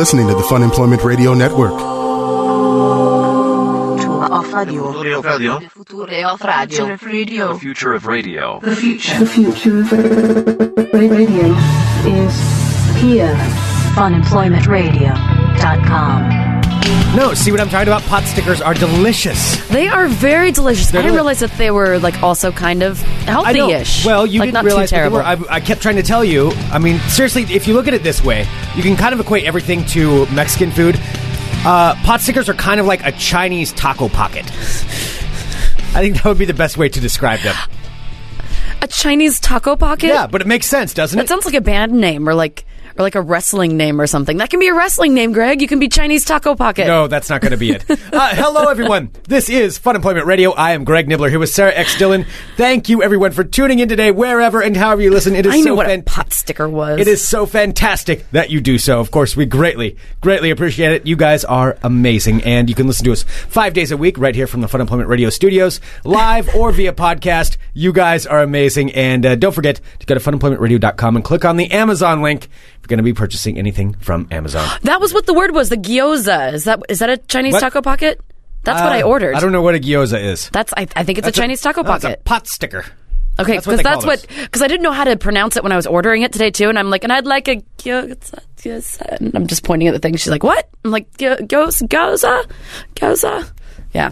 listening to the Fun Employment Radio Network. Off radio. Future of radio. The future of radio. The future of radio. The future. The future of radio is here. funemploymentradio.com. No, see what I'm talking about? Pot stickers are delicious. They are very delicious. They're I didn't deli- realize that they were like also kind of I know. healthy-ish. Well, you like, didn't not realize too what they terrible. were. I, I kept trying to tell you. I mean, seriously, if you look at it this way, you can kind of equate everything to Mexican food. Uh, pot stickers are kind of like a Chinese taco pocket. I think that would be the best way to describe them. a Chinese taco pocket. Yeah, but it makes sense, doesn't that it? sounds like a band name or like or like a wrestling name or something. That can be a wrestling name, Greg. You can be Chinese taco pocket. No, that's not going to be it. Uh, hello, everyone. This is Fun Employment Radio. I am Greg Nibler here with Sarah X. Dillon. Thank you, everyone, for tuning in today, wherever and however you listen. It is I know so what fan- a pot sticker was. It is so fantastic that you do so. Of course, we greatly, greatly appreciate it. You guys are amazing. And you can listen to us five days a week right here from the Fun Employment Radio studios, live or via podcast. You guys are amazing. And uh, don't forget to go to funemploymentradio.com and click on the Amazon link going to be purchasing anything from Amazon. That was what the word was. The gyoza. Is that is that a Chinese What? taco pocket? That's what I Uh, ordered. I don't know what a gyoza is. That's I, I think it's a Chinese taco no, it's pocket. a pot sticker. Okay, That's what because they that's call what because I didn't know how to pronounce it when I was ordering it today too, and I'm like, and I'd like a gyoza, gyoza. and I'm just pointing at the thing. She's like, what? I'm like, "Gyo- gyoza, gyoza, gyoza. Yeah.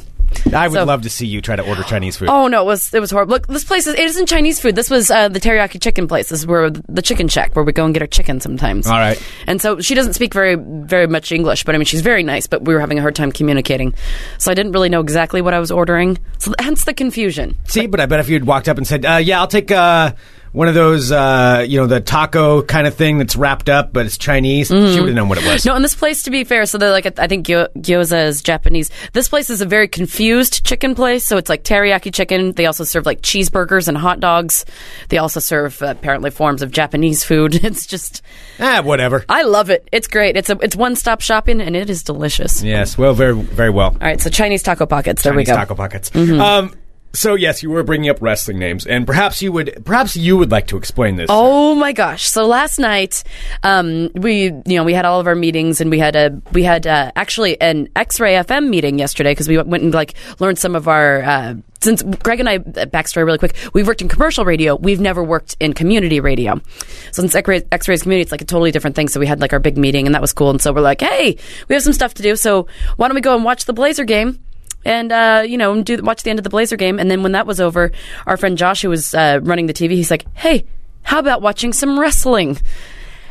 I would So- love to see you try to order Chinese food. Oh no, it was it was horrible. Look, this place is it isn't Chinese food. This was uh, the teriyaki chicken place. This is where the chicken shack where we go and get our chicken sometimes. All right. And so she doesn't speak very very much English, but I mean she's very nice. But we were having a hard time communicating, so I didn't really know exactly what I was ordering. So hence the confusion. See, but I bet if you'd walked up and said, uh, "Yeah, I'll take uh, one of those, uh, you know, the taco kind of thing that's wrapped up, but it's Chinese," she would have known what it was. Mm-hmm. No, and this place, to be fair, so they're like, I think gyo- gyoza is Japanese. This place is a very confused chicken place. So it's like teriyaki chicken. They also serve like cheeseburgers and hot dogs. They also serve uh, apparently forms of Japanese food. It's just, Ah, whatever. I love it. It's great. It's a, it's one stop shopping and it is delicious. Yes, well, very, very well. All right, so Chinese taco pockets. There Chinese we go. taco pockets. Um, so yes, you were bringing up wrestling names, and perhaps you would, perhaps you would like to explain this. Oh my gosh! So last night, um, we you know we had all of our meetings, and we had a we had uh, actually an X-ray FM meeting yesterday because we went and like learned some of our. Uh, since Greg and I, uh, backstory really quick, we've worked in commercial radio. We've never worked in community radio. So since X-ray, X-rays community, it's like a totally different thing. So we had like our big meeting, and that was cool. And so we're like, hey, we have some stuff to do. So why don't we go and watch the Blazer game? And uh, you know, do watch the end of the Blazer game. And then when that was over, our friend Josh, who was uh, running the TV, he's like, "Hey, how about watching some wrestling?"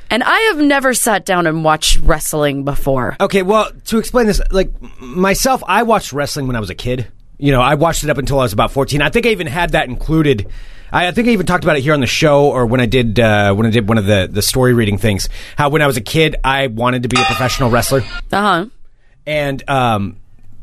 And I have never sat down and watched wrestling before. Okay, well, to explain this, like myself, I watched wrestling when I was a kid. You know, I watched it up until I was about fourteen. I think I even had that included. I, I think I even talked about it here on the show, or when I did uh, when I did one of the the story reading things. How when I was a kid, I wanted to be a professional wrestler, Uh huh. and um,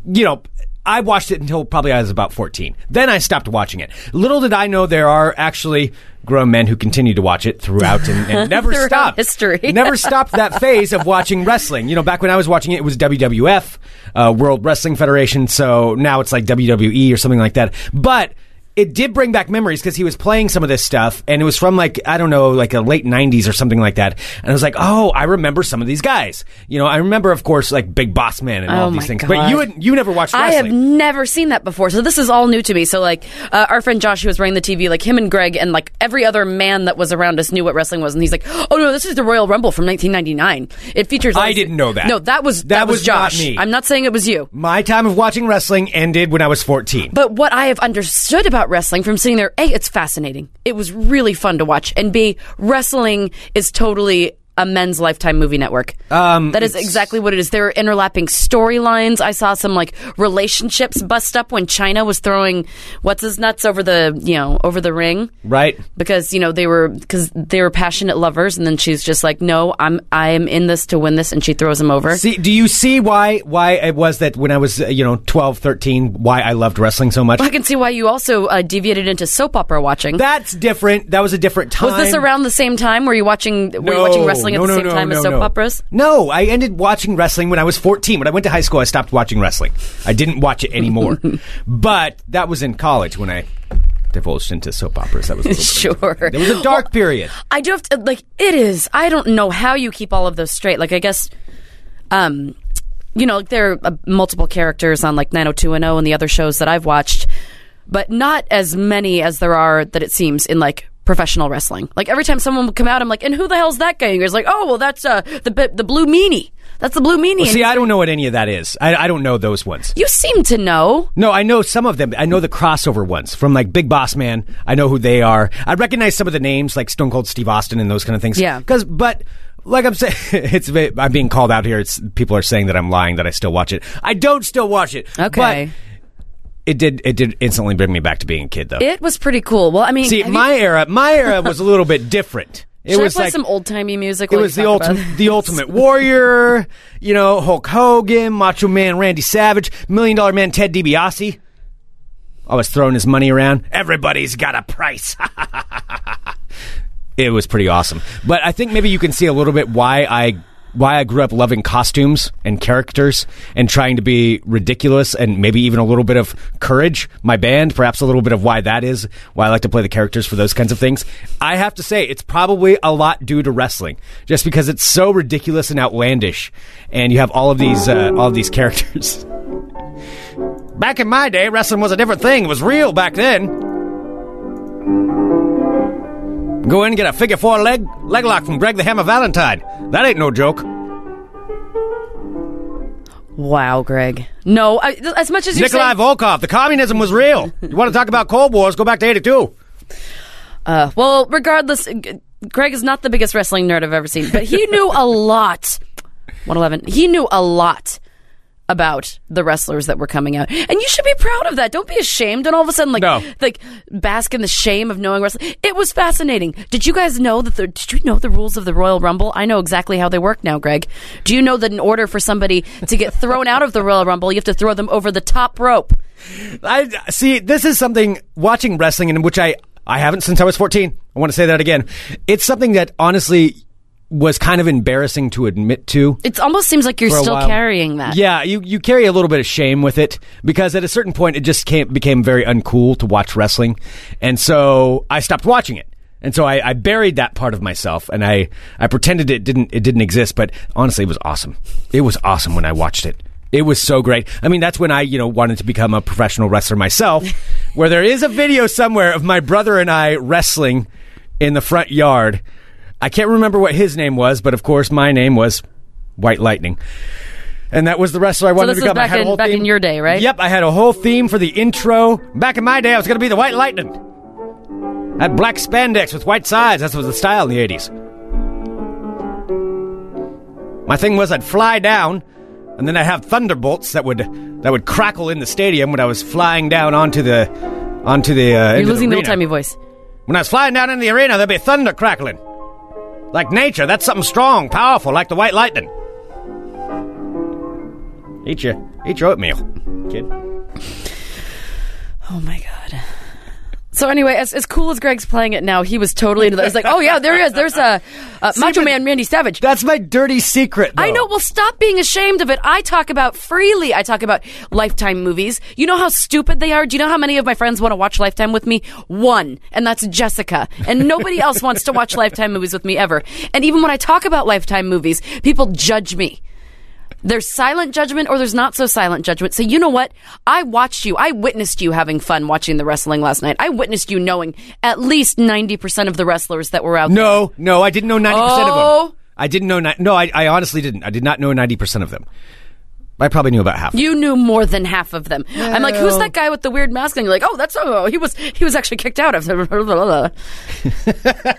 you know. I watched it until probably I was about 14. Then I stopped watching it. Little did I know there are actually grown men who continue to watch it throughout and, and never Throughout stopped. history. never stopped that phase of watching wrestling. You know, back when I was watching it, it was WWF, uh, World Wrestling Federation. So now it's like WWE or something like that. But it did bring back memories because he was playing some of this stuff, and it was from like I don't know, like a late '90s or something like that. And I was like, oh, I remember some of these guys. You know, I remember, of course, like Big Boss Man and all Oh of these things. God. But you had, you never watched wrestling. I have never seen that before, so this is all new to me. So, like, uh, our friend Josh, who was running the TV, like him and Greg, and like every other man that was around us knew what wrestling was, and he's like, "Oh no, this is the Royal Rumble from 1999. It features." I didn't know that. No, that was that, That was, was not Josh. me. I'm not saying it was you. My time of watching wrestling ended when I was 14. But what I have understood about wrestling from sitting there, A, it's fascinating. It was really fun to watch. And B, wrestling is totally a men's lifetime movie network. Um, that is exactly what it is. There are interlapping storylines. I saw some like relationships bust up when Chyna was throwing what's his nuts over the you know over the ring right? because you know they were because they were passionate lovers, and then she's just like, no, I'm I am in this to win this, and she throws him over. See, do you see why why it was that when I was uh, you know 12, 13, why I loved wrestling so much? I can see why you also uh, deviated into soap opera watching. That's different. That was a different time. Was this around the same time? Were you watching? Were you watching wrestling at no, the no, same no, time no, as soap no. operas? No, I ended watching wrestling when I was 14. When I went to high school, I stopped watching wrestling. I didn't watch it anymore. but that was in college when I divulged into soap operas. That was a little bit- Sure. There was a dark period. I do have to like it is. I don't know how you keep all of those straight. Like I guess um, you know, like there are uh, multiple characters on like 90210 and the other shows that I've watched, but not as many as there are that it seems in like professional wrestling. Like every time someone would come out, I'm like, and who the hell's that guy? And he's like, oh, well, that's uh, the the blue meanie. That's the blue meanie. Well, see, I don't know what any of that is. I, I don't know those ones. You seem to know. No, I know some of them. I know the crossover ones from like Big Boss Man. I know who they are. I recognize some of the names like Stone Cold Steve Austin and those kind of things. Yeah. Because, but like I'm saying, it's I'm being called out here. It's people are saying that I'm lying that I still watch it. I don't still watch it. Okay. But it did it did instantly bring me back to being a kid though. It was pretty cool. Well, I mean, See, have you- my era, my era was a little bit different. It should was I play like some old timey music? it while was you the talk about ultimate, the ultimate warrior. You know, Hulk Hogan, Macho Man Randy Savage, Million Dollar Man Ted DiBiase. Always throwing his money around. Everybody's got a price. it was pretty awesome. But I think maybe you can see a little bit why I why I grew up loving costumes and characters and trying to be ridiculous and maybe even a little bit of courage. My band, perhaps a little bit of why that is, why I like to play the characters for those kinds of things. I have to say, it's probably a lot due to wrestling, just because it's so ridiculous and outlandish, and you have all of these uh, all of these characters. Back in my day, wrestling was a different thing. It was real back then. Go in and get a figure four leg leg lock from Greg the Hammer Valentine. That ain't no joke. Wow, Greg. No, I, as much as Nikolai saying, Volkoff, the communism was real. You want to talk about Cold Wars? Go back to 82. uh, well, regardless, G- Greg is not the biggest wrestling nerd I've ever seen, but he knew a lot. 111. He knew a lot about the wrestlers that were coming out, and you should be proud of that. Don't be ashamed. And all of a sudden, like, No. like bask in the shame of knowing wrestling. It was fascinating. Did you guys know that? The, did you know the rules of the Royal Rumble? I know exactly how they work now, Greg. Do you know that in order for somebody to get thrown out of the Royal Rumble, you have to throw them over the top rope? I see. This is something watching wrestling in which I I haven't since I was 14. I want to say that again. It's something that honestly was kind of embarrassing to admit to. It almost seems like you're still while. carrying that. Yeah, you, you carry a little bit of shame with it because at a certain point it just came, became very uncool to watch wrestling. And so I stopped watching it. And so I, I buried that part of myself and I, I pretended it didn't it didn't exist, but honestly it was awesome. It was awesome when I watched it. It was so great. I mean, that's when I, you know, wanted to become a professional wrestler myself, where there is a video somewhere of my brother and I wrestling in the front yard. I can't remember what his name was, but of course my name was White Lightning. And that was the wrestler I wanted this to become. I back had a in- back in your day, right? Yep, I had a whole theme for the intro. Back in my day, I was going to be the White Lightning. I had black spandex with white sides. That was the style in the 80s. My thing was I'd fly down, and then I'd have thunderbolts that would that would crackle in the stadium when I was flying down onto the onto the. Uh, You're losing the old timey voice. When I was flying down in the arena, there'd be thunder crackling. Like nature, that's something strong, powerful, like the white lightning. Eat your, eat your oatmeal, kid. Oh my god. So anyway, as, as cool as Greg's playing it now, he was totally into that. It's like, oh yeah, there he is. There's a uh, Macho Man Randy Savage. That's my dirty secret. I though. know. Well, stop being ashamed of it. I talk about freely. I talk about Lifetime movies. You know how stupid they are. Do you know how many of my friends want to watch Lifetime with me? One, and that's Jessica. And nobody else wants to watch Lifetime movies with me ever. And even when I talk about Lifetime movies, people judge me. There's silent judgment or there's not so silent judgment. So you know what? I watched you. I witnessed you having fun watching the wrestling last night. I witnessed you knowing at least 90% of the wrestlers that were out there. No, no, I didn't know ninety percent of Oh. them. I didn't know. Ni- no, I, I honestly didn't. I did not know ninety percent of them. I probably knew about half. You knew more than half of them. I'm like, who's that guy with the weird mask? And you're like, oh, that's oh, he was he was actually kicked out of.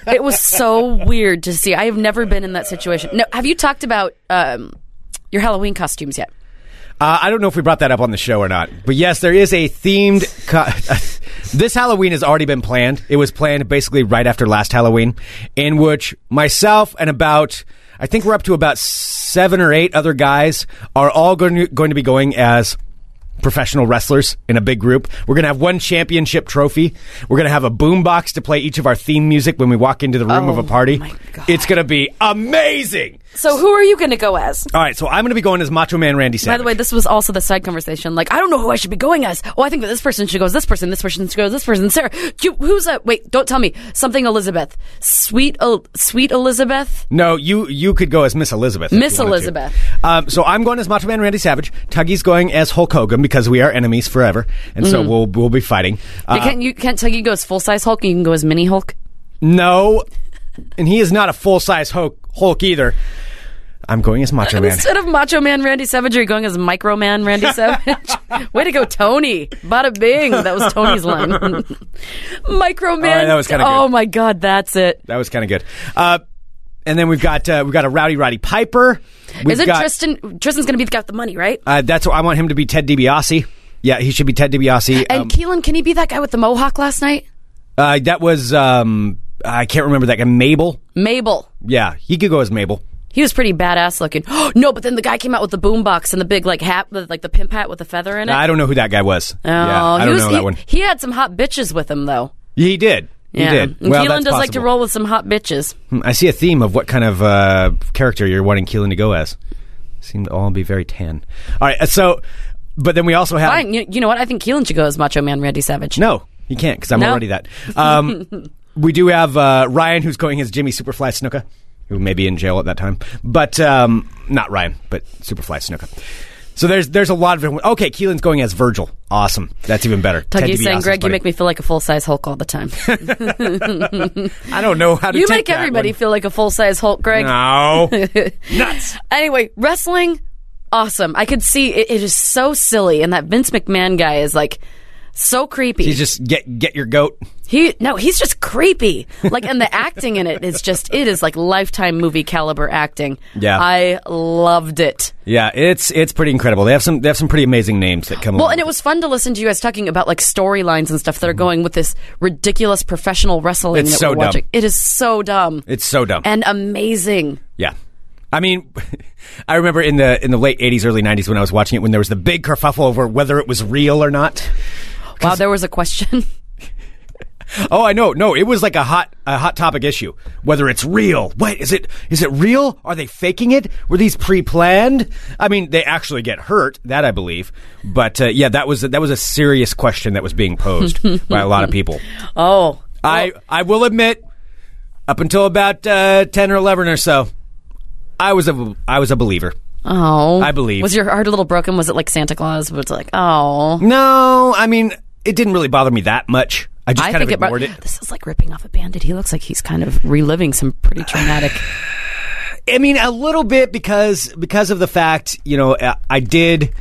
it was so weird to see. I have never been in that situation. No, have you talked about um, your Halloween costumes yet? Uh, I don't know if we brought that up on the show or not, but yes, there is a themed. Co- this Halloween has already been planned. It was planned basically right after last Halloween, in which myself and about I think we're up to about seven or eight other guys are all going to, going to be going as professional wrestlers in a big group. We're going to have one championship trophy. We're going to have a boombox to play each of our theme music when we walk into the room Oh, of a party. my God. It's going to be amazing. So who are you going to go as? All right, so I'm going to be going as Macho Man Randy Savage. By the way, this was also the side conversation. Like, I don't know who I should be going as. Oh, I think that this person should go as this person. This person should go as this person. Sarah, you, who's a wait? Don't tell me something. Elizabeth, sweet, El- sweet Elizabeth. no, you you could go as Miss Elizabeth. Miss you wanted to. Elizabeth. Um, so I'm going as Macho Man Randy Savage. Tuggy's going as Hulk Hogan because we are enemies forever, and so we'll we'll be fighting. Uh, you can't you can't tell you go as full size Hulk. and You can go as mini Hulk. no, and he is not a full size Hulk, Hulk either. I'm going as Macho Man. Instead of Macho Man Randy Savage, you're going as Micro Man Randy Savage? Way to go, Tony! Bada bing! That was Tony's line. Micro Man. right, that was kinda Oh my God, that's it. That was kind of good. Uh, and then we've got uh, we've got a Rowdy Roddy Piper. We've Is it got, Tristan? Tristan's going to be the guy with the money, right? Uh, that's what I want him to be. Ted DiBiase. Yeah, he should be Ted DiBiase. And Um, Keelan, can he be that guy with the mohawk last night? uh, that was um, I can't remember that guy. Mabel. Mabel. Yeah, he could go as Mabel. He was pretty badass looking. no, but then the guy came out with the boombox and the big like hat, like the pimp hat with the feather in it. I don't know who that guy was. oh, yeah, I he don't was, know he, that one. He had some hot bitches with him though. He did. He did. Well, Keelan does like to roll with some hot bitches. Hmm, I see a theme of what kind of uh, character you're wanting Keelan to go as. Seem to all be very tan. All right, uh, so, but then we also have Fine. You, you know what? I think Keelan should go as Macho Man Randy Savage. no, he can't because I'm No? already that. Um, we do have uh, Ryan who's going as Jimmy Superfly Snuka, who may be in jail at that time, but um, not Ryan, but Superfly Snuka. So there's there's a lot of. Okay, Keelan's going as Virgil. Awesome, that's even better. Tuggy's saying, DiBiase's Greg, you make me feel like a full size Hulk all the time. I don't know how to. you make everybody one. feel like a full size Hulk, Greg. No, nuts. Anyway, wrestling, awesome. I could see it, it is so silly, and that Vince McMahon guy is like so creepy. You just get get your goat. He no, he's just creepy. Like, and the acting in it is just it is like lifetime movie caliber acting. Yeah. I loved it. Yeah, it's it's pretty incredible. They have some they have some pretty amazing names that come. Up. Well, and it was fun to listen to you guys talking about like storylines and stuff that are mm-hmm. going with this ridiculous professional wrestling It's that so we're dumb. watching. It is so dumb It's so dumb. and amazing. yeah, I mean, I remember in the in the late '80s, early '90s when I was watching it, when there was the big kerfuffle over whether it was real or not. Wow, there was a question. Oh, I know. No, it was like a hot a hot topic issue. Whether it's real. Wait, is it is it real? Are they faking it? Were these pre-planned? I mean, they actually get hurt. That I believe. But uh, yeah, that was that was a serious question that was being posed by a lot of people. oh, I I will admit, up until about uh, ten or eleven or so, I was a I was a believer. oh, I believe. Was your heart a little broken? Was it like Santa Claus? Was it like, oh, No, I mean it didn't really bother me that much. I just I kind think of it. ignored it. This is like ripping off a bandit. He looks like he's kind of reliving some pretty traumatic. I mean, a little bit because because of the fact, you know, I- I did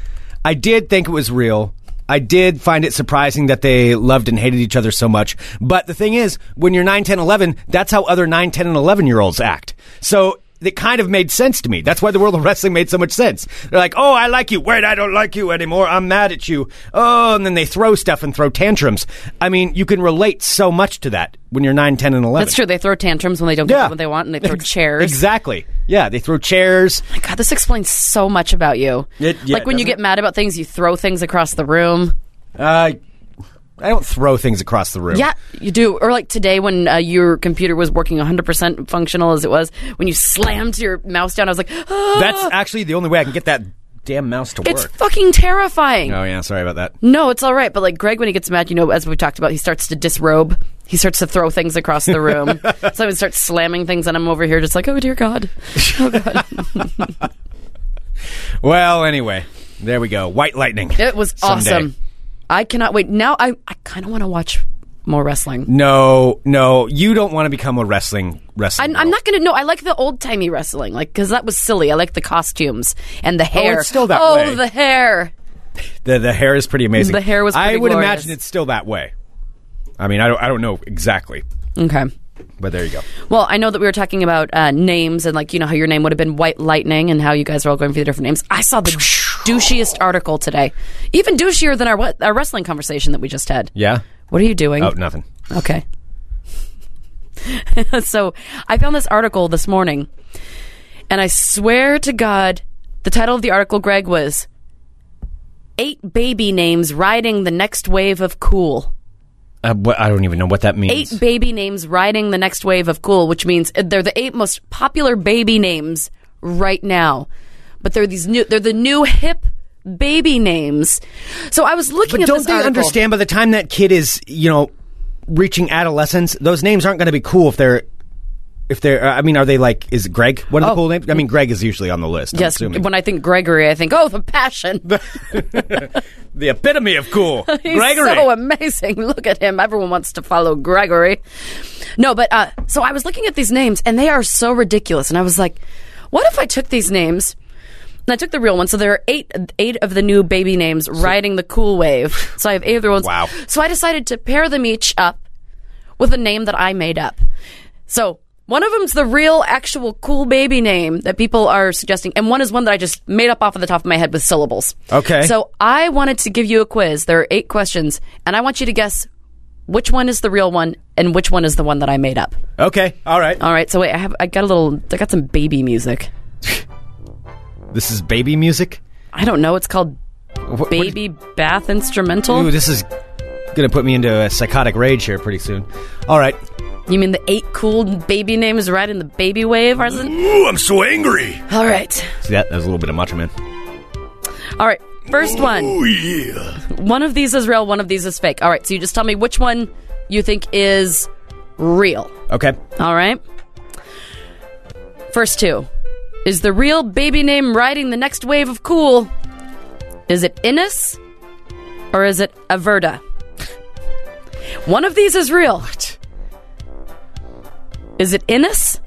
I did think it was real. I did find it surprising that they loved and hated each other so much. But the thing is, when you're 9, 10, 11, that's how other 9, 10, and 11 year olds act. So it kind of made sense to me. That's why the world of wrestling made so much sense. They're like, oh, I like you. Wait, I don't like you anymore. I'm mad at you. Oh, and then they throw stuff and throw tantrums. I mean, you can relate so much to that when you're 9, 10, and 11. That's true. They throw tantrums when they don't get what they want, and they throw chairs. Exactly. Yeah, they throw chairs. My God, this explains so much about you. It- yeah, like when you get mad about things, you throw things across the room. Uh, I don't throw things across the room. Yeah, you do. Or like today when uh, your computer was working 100% functional as it was, when you slammed your mouse down, I was like, ah, That's actually the only way I can get that damn mouse to work. it's work. fucking terrifying. oh yeah, sorry about that. No, it's all right. But like Greg, when he gets mad, you know, as we talked about, he starts to disrobe. He starts to throw things across the room. so he starts slamming things, and I'm over here just like, oh dear God, oh God. Well, anyway, there we go. White Lightning. It was Someday. awesome. I cannot wait. Now I, I kind of want to watch more wrestling. No, no, you don't want to become a wrestling wrestling. I'm, I'm not gonna. No, I like the old timey wrestling, like because that was silly. I like the costumes and the hair. it's still that oh, way. the hair. The the hair is pretty amazing. The hair was I would glorious. imagine it's still that way. I mean, I don't I don't know exactly, Okay. but there you go. Well, I know that we were talking about uh, names and like you know how your name would have been White Lightning and how you guys are all going for the different names. I saw the douchiest article today, even douchier than our what- our wrestling conversation that we just had. Yeah. What are you doing? Oh, nothing. Okay. so I found this article this morning, and I swear to God, the title of the article, Greg, was Eight Baby Names Riding the Next Wave of Cool. Uh, what, I don't even know what that means. Eight baby names riding the next wave of cool, which means they're the eight most popular baby names right now. But they're these new, they're the new hip baby names. So I was looking at the. But don't they article. understand by the time that kid is, you know, reaching adolescence, those names aren't going to be cool if they're. If they're, uh, I mean, are they like? Is Greg one of the Oh. cool names? I mean, Greg is usually on the list. I'm Yes, when I think Gregory, I think, oh, the passion. the epitome of cool, He's Gregory. so amazing. Look at him. Everyone wants to follow Gregory. No, but uh, so I was looking at these names, and they are so ridiculous. And I was like, what if I took these names? And I took the real one. So there are eight eight of the new baby names riding the cool wave. So I have eight of the ones. Wow. So I decided to pair them each up with a name that I made up. So one of them's the real, actual cool baby name that people are suggesting, and one is one that I just made up off of the top of my head with syllables. Okay. So I wanted to give you a quiz. There are eight questions, and I want you to guess which one is the real one and which one is the one that I made up. okay, all right. All right. So wait, I have I got a little. I got some baby music. This is baby music. I don't know. It's called What- what- baby bath instrumental. Ooh, this is gonna put me into a psychotic rage here pretty soon. All right. You mean the eight cool baby names right riding the baby wave? Arson? Ooh, I'm so angry. All right. See that? That was a little bit of Macho Man. All right. First one. Oh yeah. One of these is real, one of these is fake. All right, so you just tell me which one you think is real. Okay. All right? First two. Is the real baby name riding the next wave of cool? Is it Innis or is it Averta? One of these is real. Is it Innis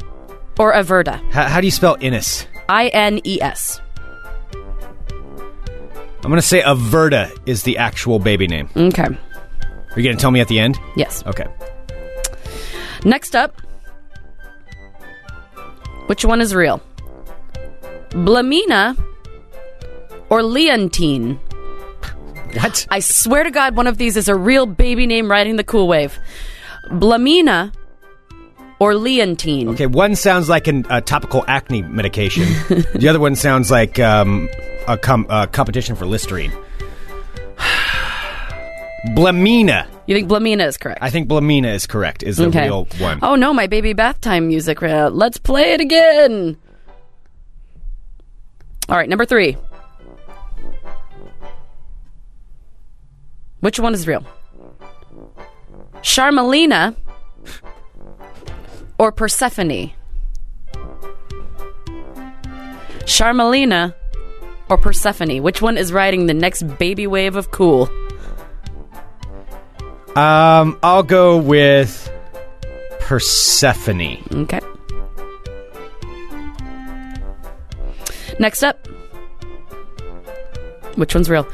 or Averta? How, how do you spell Innis? I N E S. I'm gonna say Averta is the actual baby name. Okay. Are you gonna tell me at the end? Yes. Okay. Next up, which one is real? Blamina or Leontine? What? I swear to God, one of these is a real baby name riding the cool wave. Blamina or Leontine? Okay, one sounds like an, a topical acne medication. the other one sounds like um, a, com- a competition for Listerine. Blamina. You think Blamina is correct? I think Blamina is correct. Is the okay. real one. Oh no, my baby bath time music. Uh, let's play it again. All right, number three. Which one is real? Charmelina or Persephone? Charmelina or Persephone? Which one is riding the next baby wave of cool? Um, I'll go with Persephone. Okay. Next up. Which one's real?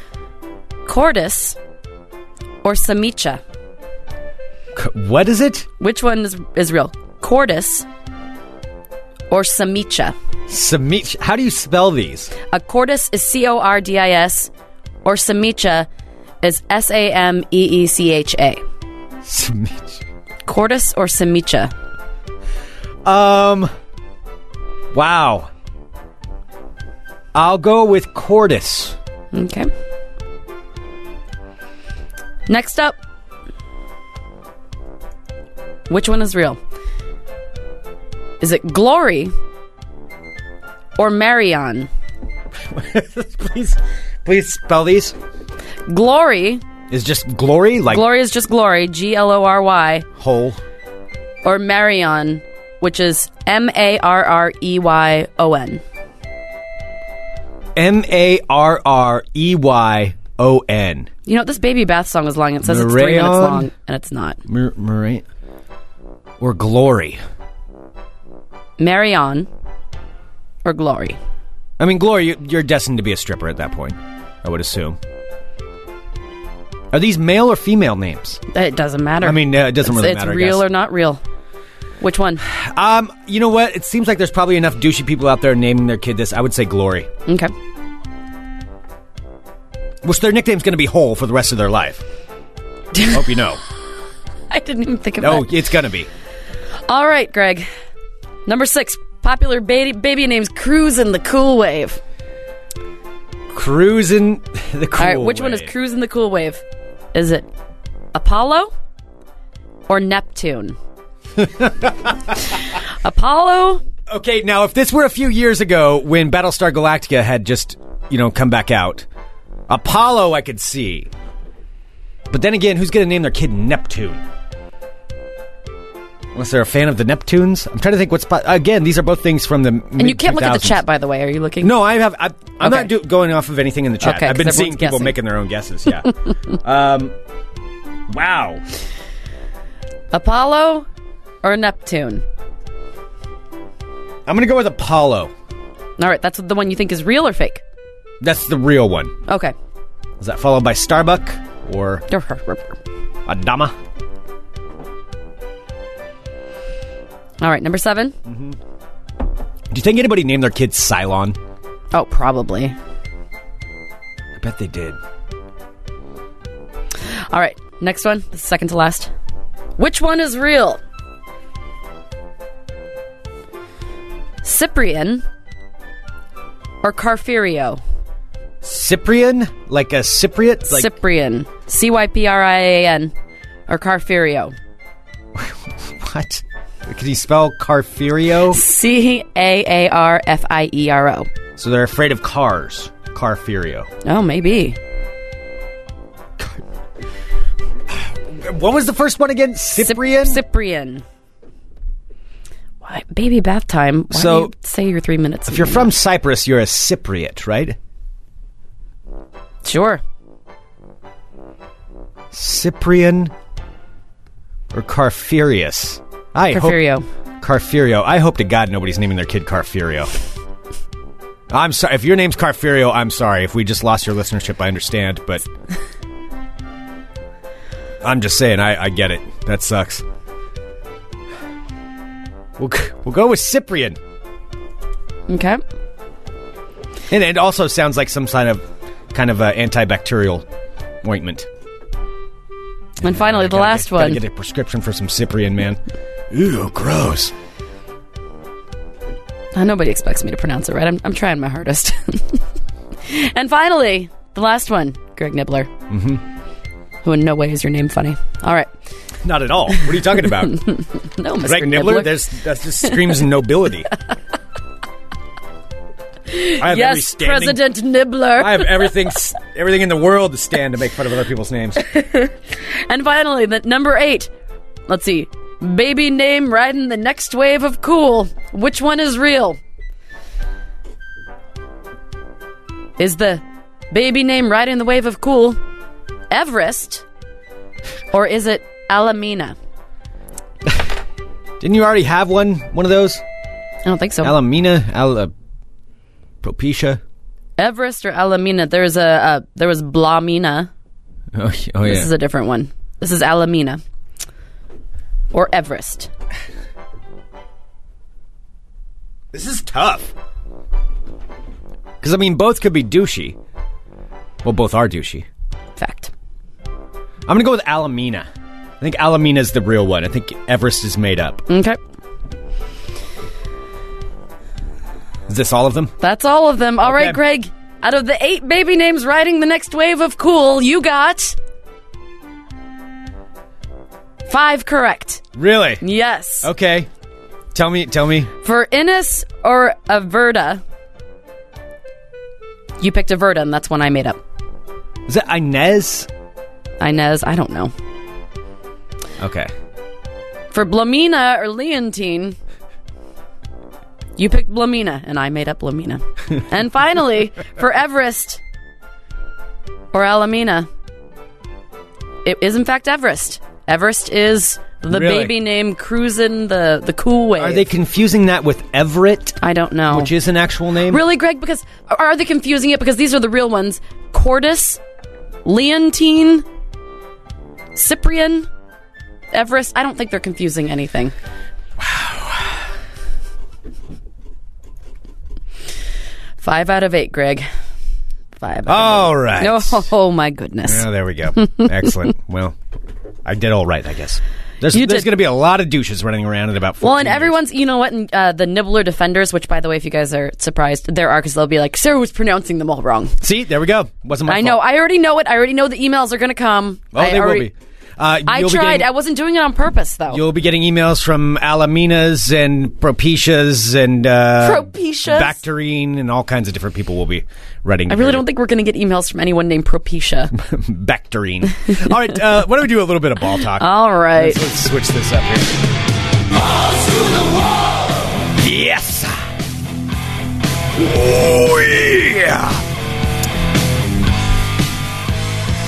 Cordis or Samicha? C- what is it? Which one is, is real? Cordis or Samicha? Samicha. How do you spell these? A cordis is C O R D I S, or Samicha is S A M E E C H A. Samicha. Cordis or Samicha? Um. Wow. I'll go with Cordis. Okay. Next up. Which one is real? Is it Glory or Marion? please, please spell these. Glory. Is just glory like Glory is just Glory, G L O R Y, whole. or Marion, which is M A R R E Y O N. M A R R E Y O N. You know, this baby bath song is long. It says it's three minutes long, and it's not. Mar-. Or glory. Marion or Glory. I mean, glory. you- You're destined to be a stripper at that point. I would assume. Are these male or female names? It doesn't matter. I mean, uh, it doesn't it's, really it's matter. I real guess. or not real. Which one? Um, you know what? It seems like there's probably enough douchey people out there naming their kid this. I would say Glory. Okay. Which their nickname's going to be Hole for the rest of their life. Hope you know. I didn't even think of Oh, that. it's going to be. All right, Greg. Number six. Popular baby, baby names Cruisin' the Cool Wave. Cruising the cool All right, which one is Wave. Cruisin' the Cool Wave? Is it Apollo or Neptune? Apollo Okay, now if this were a few years ago when Battlestar Galactica had just, you know, come back out, Apollo I could see. But then again, who's going to name their kid Neptune? Unless they're a fan of the Neptunes. I'm trying to think what's po- again. These are both things from the And you can't look at the chat, by the way. Are you looking? No, I have. I, I'm Okay. not do, going off of anything in the chat. Okay, I've been seeing people guessing. making their own guesses. Yeah. um, wow. Apollo or Neptune? I'm going to go with Apollo. All right, that's the one you think is real or fake. That's the real one. Okay. Is that followed by Starbuck or Adama? All right, number seven. Mm-hmm. Do you think anybody named their kid Cylon? Oh, probably. I bet they did. All right, next one. The second to last. Which one is real? Cyprian or Carferio? Cyprian? Like a Cypriot? Like, Cyprian. C Y P R I A N or Carferio? what? Can you spell Carferio? C A A R F I E R O. So they're afraid of cars. Carferio. Oh, maybe. What was the first one again? Cyprian? Cyprian. Why, baby bath time. Why So, do you say your three minutes? if you're from Cyprus, you're a Cypriot, right? sure. Cyprian or Carfurious? I Carferio. hope Carferio. I hope to God nobody's naming their kid Carferio. I'm sorry if your name's Carferio. I'm sorry if we just lost your listenership. I understand, but I'm just saying. I, I get it. That sucks. We'll we'll go with Cyprian, Okay. and it also sounds like some kind of kind of uh, antibacterial ointment. And finally, the Gotta last get, gotta one. get a prescription for some Cyprian, man. Ew, gross. Uh, nobody expects me to pronounce it right. I'm, I'm trying my hardest. and finally, the last one, Greg Nibler. Mm-hmm. Who in no way is your name funny. All right. Not at all. What are you talking about? No, Mr. Greg Nibler. Nibler? There's, that just screams nobility. I have every yes, standing, President Nibler. I have everything, everything in the world to stand to make fun of other people's names. and finally, the number eight. Let's see. Baby name riding the next wave of cool. Which one is real? Is the baby name riding the wave of cool Everest? Or is it Alamina? Didn't you already have one? One of those? I don't think so. Alamina, Ala, uh, Propecia. Everest or Alamina? There's a, a there was Blamina. Oh, y- oh This is a different one. This is Alamina. Or Everest. this is tough. Because I mean, both could be douchey. Well, both are douchey. Fact. I'm gonna go with Alamina. I think Alamina's the real one. I think Everest is made up. Okay. Is this all of them? That's all of them. All right, Okay. Greg. Out of the eight baby names riding the next wave of cool, you got five correct. Really? Yes. Okay. Tell me. Tell me. For Innes or Averta, you picked Averta, and that's one I made up. Is it Inez? Inez, I don't know. Okay. For Blamina or Leontine, you picked Blamina, and I made up Blamina. and finally, for Everest or Alamina, it is in fact Everest. Everest is the Really? baby name cruising the, the cool wave. Are they confusing that with Everett, I don't know. which is an actual name? Really, Greg? Because are they confusing it? Because these are the real ones: Cordis, Leontine, Cyprian, Everest. I don't think they're confusing anything. Wow. Five out of eight, Greg. Five. Out All right. of eight. Oh, oh my goodness. Oh, there we go. Excellent. Well, I did all right, I guess. There's, You there's going to be a lot of douches running around at about 14 Well, and years. everyone's, you know what, and, uh, the Nibler defenders, which, by the way, if you guys are surprised, there are because they'll be like, Sarah was pronouncing them all wrong. See, there we go. Wasn't my I know. I already know it. I already know the emails are going to come. Oh, I they already- will be. Uh, I tried. getting- I wasn't doing it on purpose, though. You'll be getting emails from Alaminas and Propitias and uh, Propitias? Bacterine and all kinds of different people will be writing. I really don't think we're going to get emails from anyone named Propecia. Bacterine. all right, uh, why don't we do a little bit of ball talk? All right. Let's, let's switch this up here. Yes. Oh yeah.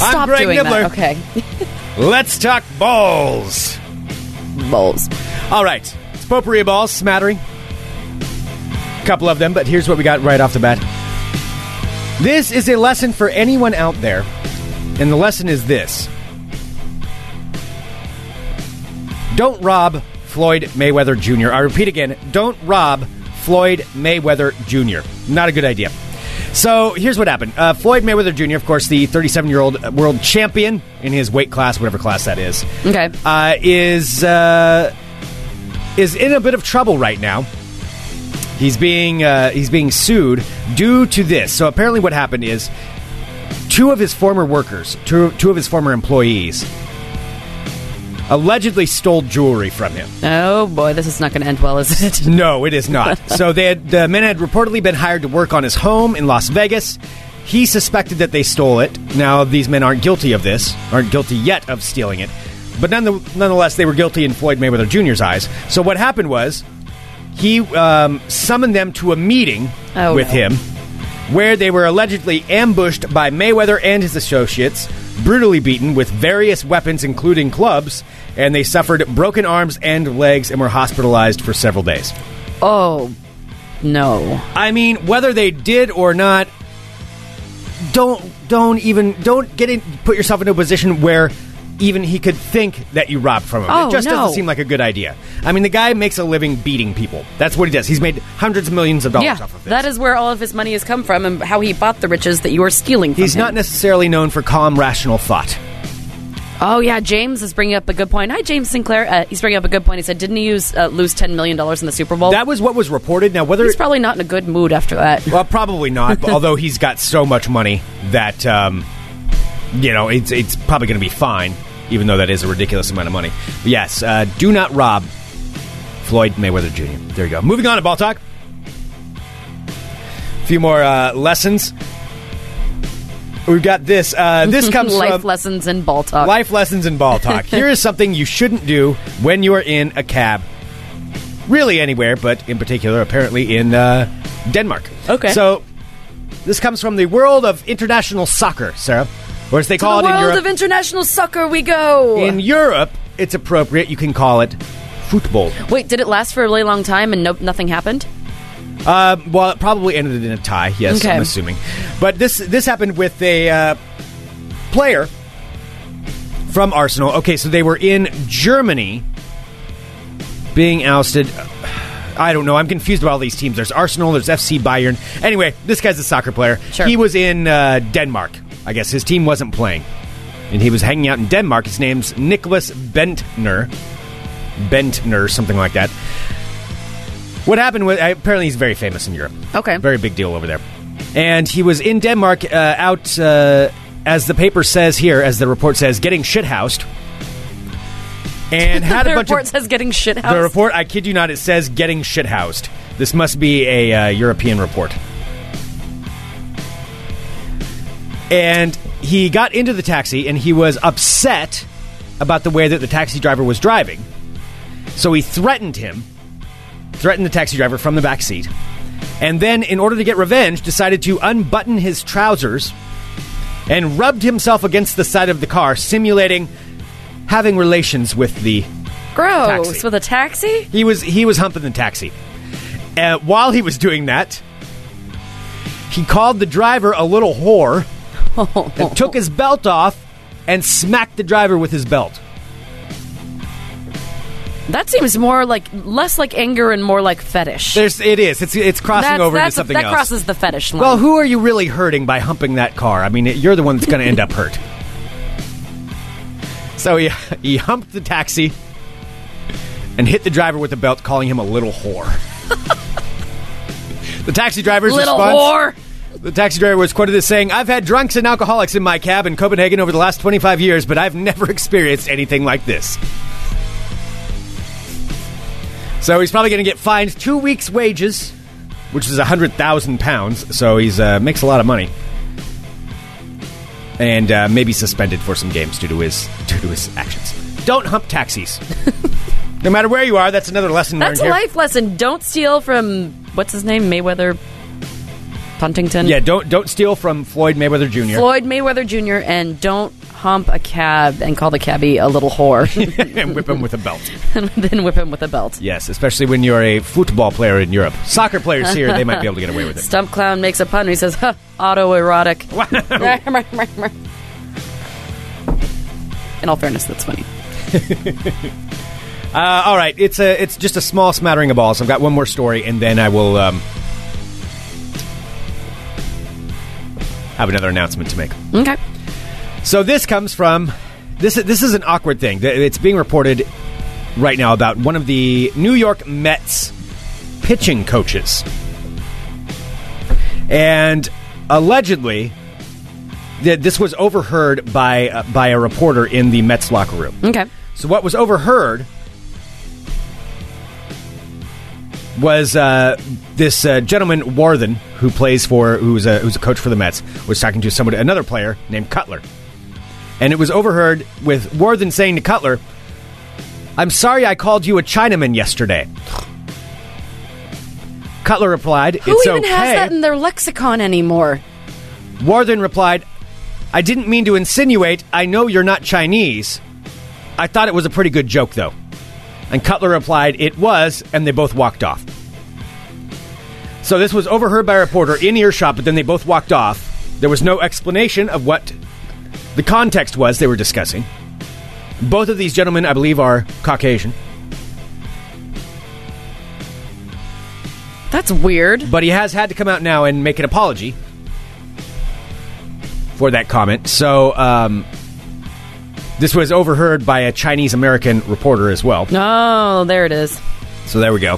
I'm Stop Greg doing Nibler. that. Okay. Let's talk balls. Balls. All right, it's potpourri of balls, smattering. A couple of them, but here's what we got right off the bat. This is a lesson for anyone out there, and the lesson is this Don't rob Floyd Mayweather Jr. I repeat again, don't rob Floyd Mayweather Jr. Not a good idea. So here's what happened. Uh, Floyd Mayweather Jr., of course, the 37 year old world champion in his weight class, whatever class that is, Okay. uh, is uh, is in a bit of trouble right now. He's being uh, he's being sued due to this. So apparently, what happened is two of his former workers, two two of his former employees, allegedly stole jewelry from him. Oh boy, this is not going to end well, is it? No, it is not. so they had, the men had reportedly been hired to work on his home in Las Vegas. He suspected that they stole it. Now these men aren't guilty of this, aren't guilty yet of stealing it, but none nonetheless they were guilty in Floyd Mayweather Jr.'s eyes. So what happened was he um, summoned them to a meeting Oh, with no. him where they were allegedly ambushed by Mayweather and his associates, brutally beaten with various weapons, including clubs, and they suffered broken arms and legs and were hospitalized for several days. Oh no. I mean, whether they did or not, don't don't even don't get in. Put yourself into a position where even he could think that you robbed from him. Oh, it just no. doesn't seem like a good idea. I mean, the guy makes a living beating people. That's what he does. He's made hundreds of millions of dollars Yeah, off of this. that is where all of his money has come from, and how he bought the riches that you are stealing from He's him. not necessarily known for calm, rational thought. Oh yeah, James is bringing up a good point. Hi, James Sinclair. Uh, he's bringing up a good point. He said, "Didn't he use uh, lose ten million dollars in the Super Bowl?" That was what was reported. Now, whether he's probably not in a good mood after that. well, probably not. although he's got so much money that um, you know it's it's probably going to be fine, even though that is a ridiculous amount of money. But yes, uh, do not rob Floyd Mayweather Jr. There you go. Moving on to ball talk. A few more uh, lessons. We've got this. Uh, this comes Life from lessons in ball talk. Life lessons in ball talk. Here is something you shouldn't do when you are in a cab. Really anywhere, but in particular, apparently in uh, Denmark. Okay. So this comes from the world of international soccer, Sarah, or as they to call the it in world Europe. of international soccer we go. in Europe, it's appropriate. You can call it football. Wait, did it last for a really long time and no, nothing happened? Uh, well, it probably ended in a tie. Yes, Okay. I'm assuming. But this this happened with a uh, player from Arsenal. Okay, so they were in Germany, being ousted. I don't know. I'm confused about all these teams. There's Arsenal. There's FC Bayern. Anyway, this guy's a soccer player. Sure. He was in uh, Denmark. I guess his team wasn't playing, and he was hanging out in Denmark. His name's Nicklas Bendtner. Bendtner, something like that. What happened was apparently he's very famous in Europe. Okay. Very big deal over there. And he was in Denmark uh, out, uh, as the paper says here, as the report says, getting shithoused. And had the a bunch report of. says getting shit The report, I kid you not, it says getting shithoused. This must be a uh, European report. And he got into the taxi and he was upset about the way that the taxi driver was driving. So he threatened him, threatened the taxi driver from the back seat, and then, in order to get revenge, decided to unbutton his trousers and rubbed himself against the side of the car, simulating having relations with the Gross. taxi. With a taxi? he was he was humping the taxi. Uh, while he was doing that, he called the driver a little whore and took his belt off and smacked the driver with his belt. That seems more like less like anger and more like fetish. There's it is. It's it's crossing That's- over into that's- something that else. crosses the fetish line. well, who are you really hurting by humping that car? I mean, you're the one that's going to end up hurt. So he he humped the taxi and hit the driver with the belt, calling him a little whore. the taxi driver's little response. whore. The taxi driver was quoted as saying, I've had drunks and alcoholics in my cab in Copenhagen over the last 25 years, but I've never experienced anything like this. So he's probably going to get fined two weeks' wages, which is 100,000 pounds. So he's uh, makes a lot of money. And uh, maybe suspended for some games due to his due to his actions. Don't hump taxis. no matter where you are, that's another lesson That's a here. life lesson. Don't steal from what's his name, Mayweather, Puntington. Yeah, don't don't steal from Floyd Mayweather Jr. Floyd Mayweather Jr. and don't hump a cab and call the cabbie a little whore, and whip him with a belt. and then whip him with a belt. Yes, especially when you're a football player in Europe. Soccer players here, they might be able to get away with it. Stump clown makes a pun. and He says, huh, "Autoerotic." In all fairness, that's funny. Uh, all right, it's a it's just a small smattering of balls. I've got one more story, and then I will um, have another announcement to make. Okay. So this comes from this. This is an awkward thing. It's being reported right now about one of the New York Mets pitching coaches, and allegedly, th- this was overheard by uh, by a reporter in the Mets locker room. Okay. So what was overheard was uh, this uh, gentleman Warthen, who plays for who's a who's a coach for the Mets, was talking to somebody another player named Cutler, and it was overheard with Warthen saying to Cutler, "I'm sorry I called you a Chinaman yesterday." Cutler replied, Who "It's even okay." has that in their lexicon anymore? Warthen replied, I didn't mean to insinuate, I know you're not Chinese. I thought it was a pretty good joke, though. And Cutler replied, It was, and they both walked off. So this was overheard by a reporter in earshot, but then they both walked off. There was no explanation of what the context was they were discussing. Both of these gentlemen, I believe, are Caucasian, That's weird. but he has had to come out now and make an apology for that comment. So, um, this was overheard by a Chinese American reporter as well. Oh, there it is. So there we go.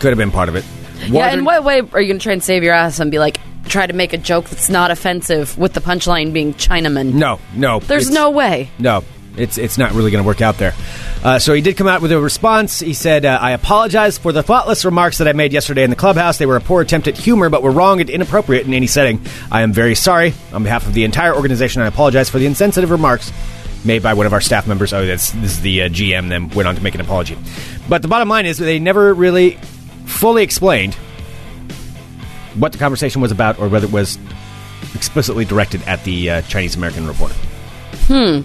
Could have been part of it. Yeah, in what way are you going to try and save your ass and be like, try to make a joke that's not offensive with the punchline being Chinaman? No, no. There's it's- no way. No, it's it's not really going to work out there. Uh, so he did come out with a response. He said, uh, "I apologize for the thoughtless remarks that I made yesterday in the clubhouse. They were a poor attempt at humor, but were wrong and inappropriate in any setting. I am very sorry on behalf of the entire organization. I apologize for the insensitive remarks." Made by one of our staff members. Oh, that's this is the uh, GM. Then went on to make an apology. But the bottom line is they never really fully explained what the conversation was about, or whether it was explicitly directed at the uh, Chinese American reporter. Hmm.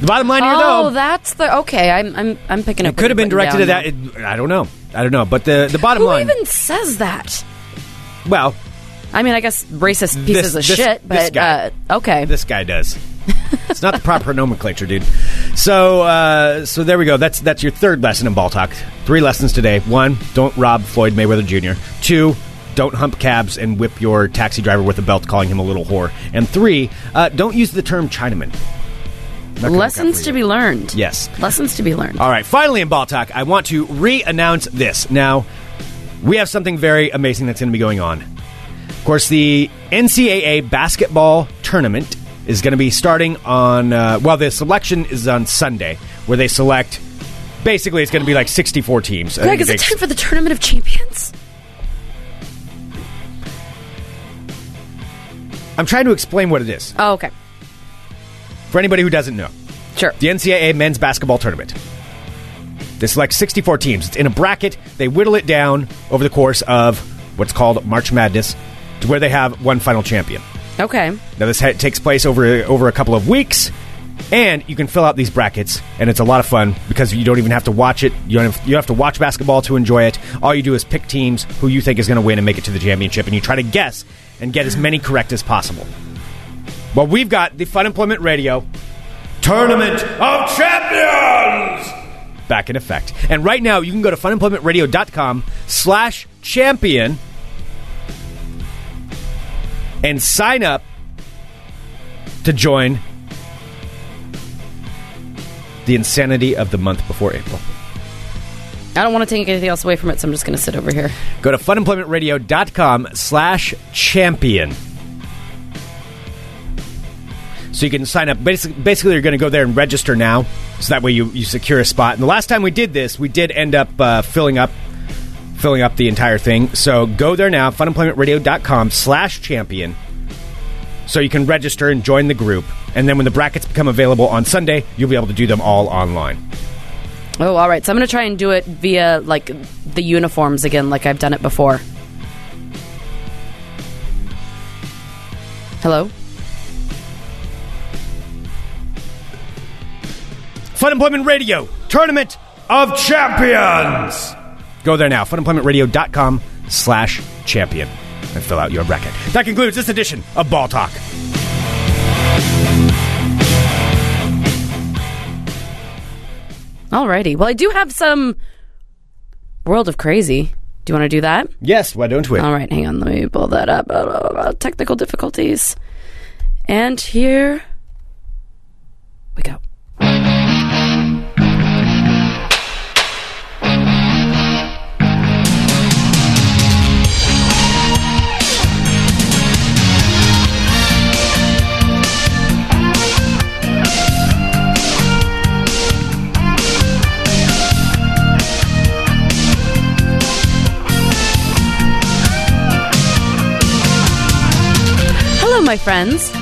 The bottom line here, Oh, though, that's the okay. I'm I'm I'm picking up. it could have been directed at that. It, I don't know. I don't know. But the the bottom. Who line, even says that? well, I mean, I guess racist pieces This- of this- shit, this but guy. uh, okay. this guy does. it's not the proper nomenclature, dude. So, uh, so there we go. That's that's your third lesson in ball talk. Three lessons today. One, don't rob Floyd Mayweather Jr. Two, don't hump cabs and whip your taxi driver with a belt, calling him a little whore. And three, uh, don't use the term Chinaman. Lessons to be learned. Yes. Lessons to be learned. All right, finally in Ball Talk, I want to re announce this. Now, we have something very amazing that's going to be going on. Of course, the NCAA basketball tournament is going to be starting on, uh, well, the selection is on Sunday, where they select. Basically, it's going to be like 64 teams. Greg, is it time for the tournament of champions? I'm trying to explain what it is Oh, okay. For anybody who doesn't know. Sure. the NCAA men's basketball tournament. They select 64 teams. It's in a bracket. They whittle it down over the course of what's called March Madness to where they have one final champion. Okay. Now this ha- takes place over over a couple of weeks, and you can fill out these brackets, and it's a lot of fun because you don't even have to watch it. You don't have, you don't have to watch basketball to enjoy it. All you do is pick teams who you think is going to win and make it to the championship, and you try to guess and get as many correct as possible. Well, we've got the Fun Employment Radio Tournament of Champions back in effect. And right now, you can go to funemploymentradio.com slash champion and sign up to join the insanity of the month before April. I don't want to take anything else away from it, so I'm just going to sit over here. Go to funemploymentradio.com slash champion. So you can sign up. Basically, basically you're going to go there and register now. So that way you, you secure a spot. And the last time we did this, we did end up uh, filling up filling up the entire thing. So go there now, funemploymentradio.com slash champion. So you can register and join the group. And then when the brackets become available on Sunday, you'll be able to do them all online. Oh, all right. So I'm going to try and do it via like the uniforms again, like I've done it before. Hello? Fun Employment Radio Tournament of Champions. Go there now, funemploymentradio.com slash champion, and fill out your bracket. That concludes this edition of Ball Talk. Alrighty. Well, I do have some World of Crazy. Do you want to do that? Yes, why don't we? All right, hang on. Let me pull that up. Blah. Technical difficulties. And here we go. My friends.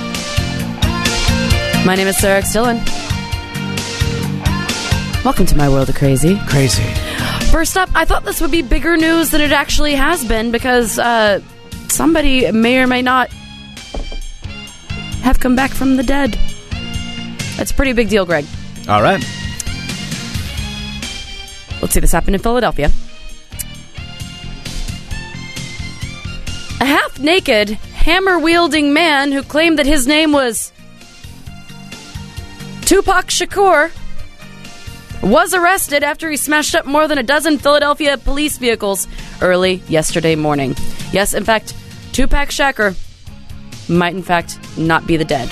My name is Sarah X. Dillon. Welcome to my world of crazy. Crazy. First up, I thought this would be bigger news than it actually has been because uh, somebody may or may not have come back from the dead. That's a pretty big deal, Greg. All right. Let's see, this happened in Philadelphia. A half naked, hammer wielding man who claimed that his name was Tupac Shakur was arrested after he smashed up more than a dozen Philadelphia police vehicles early yesterday morning. Yes, in fact, Tupac Shakur might in fact not be the dead.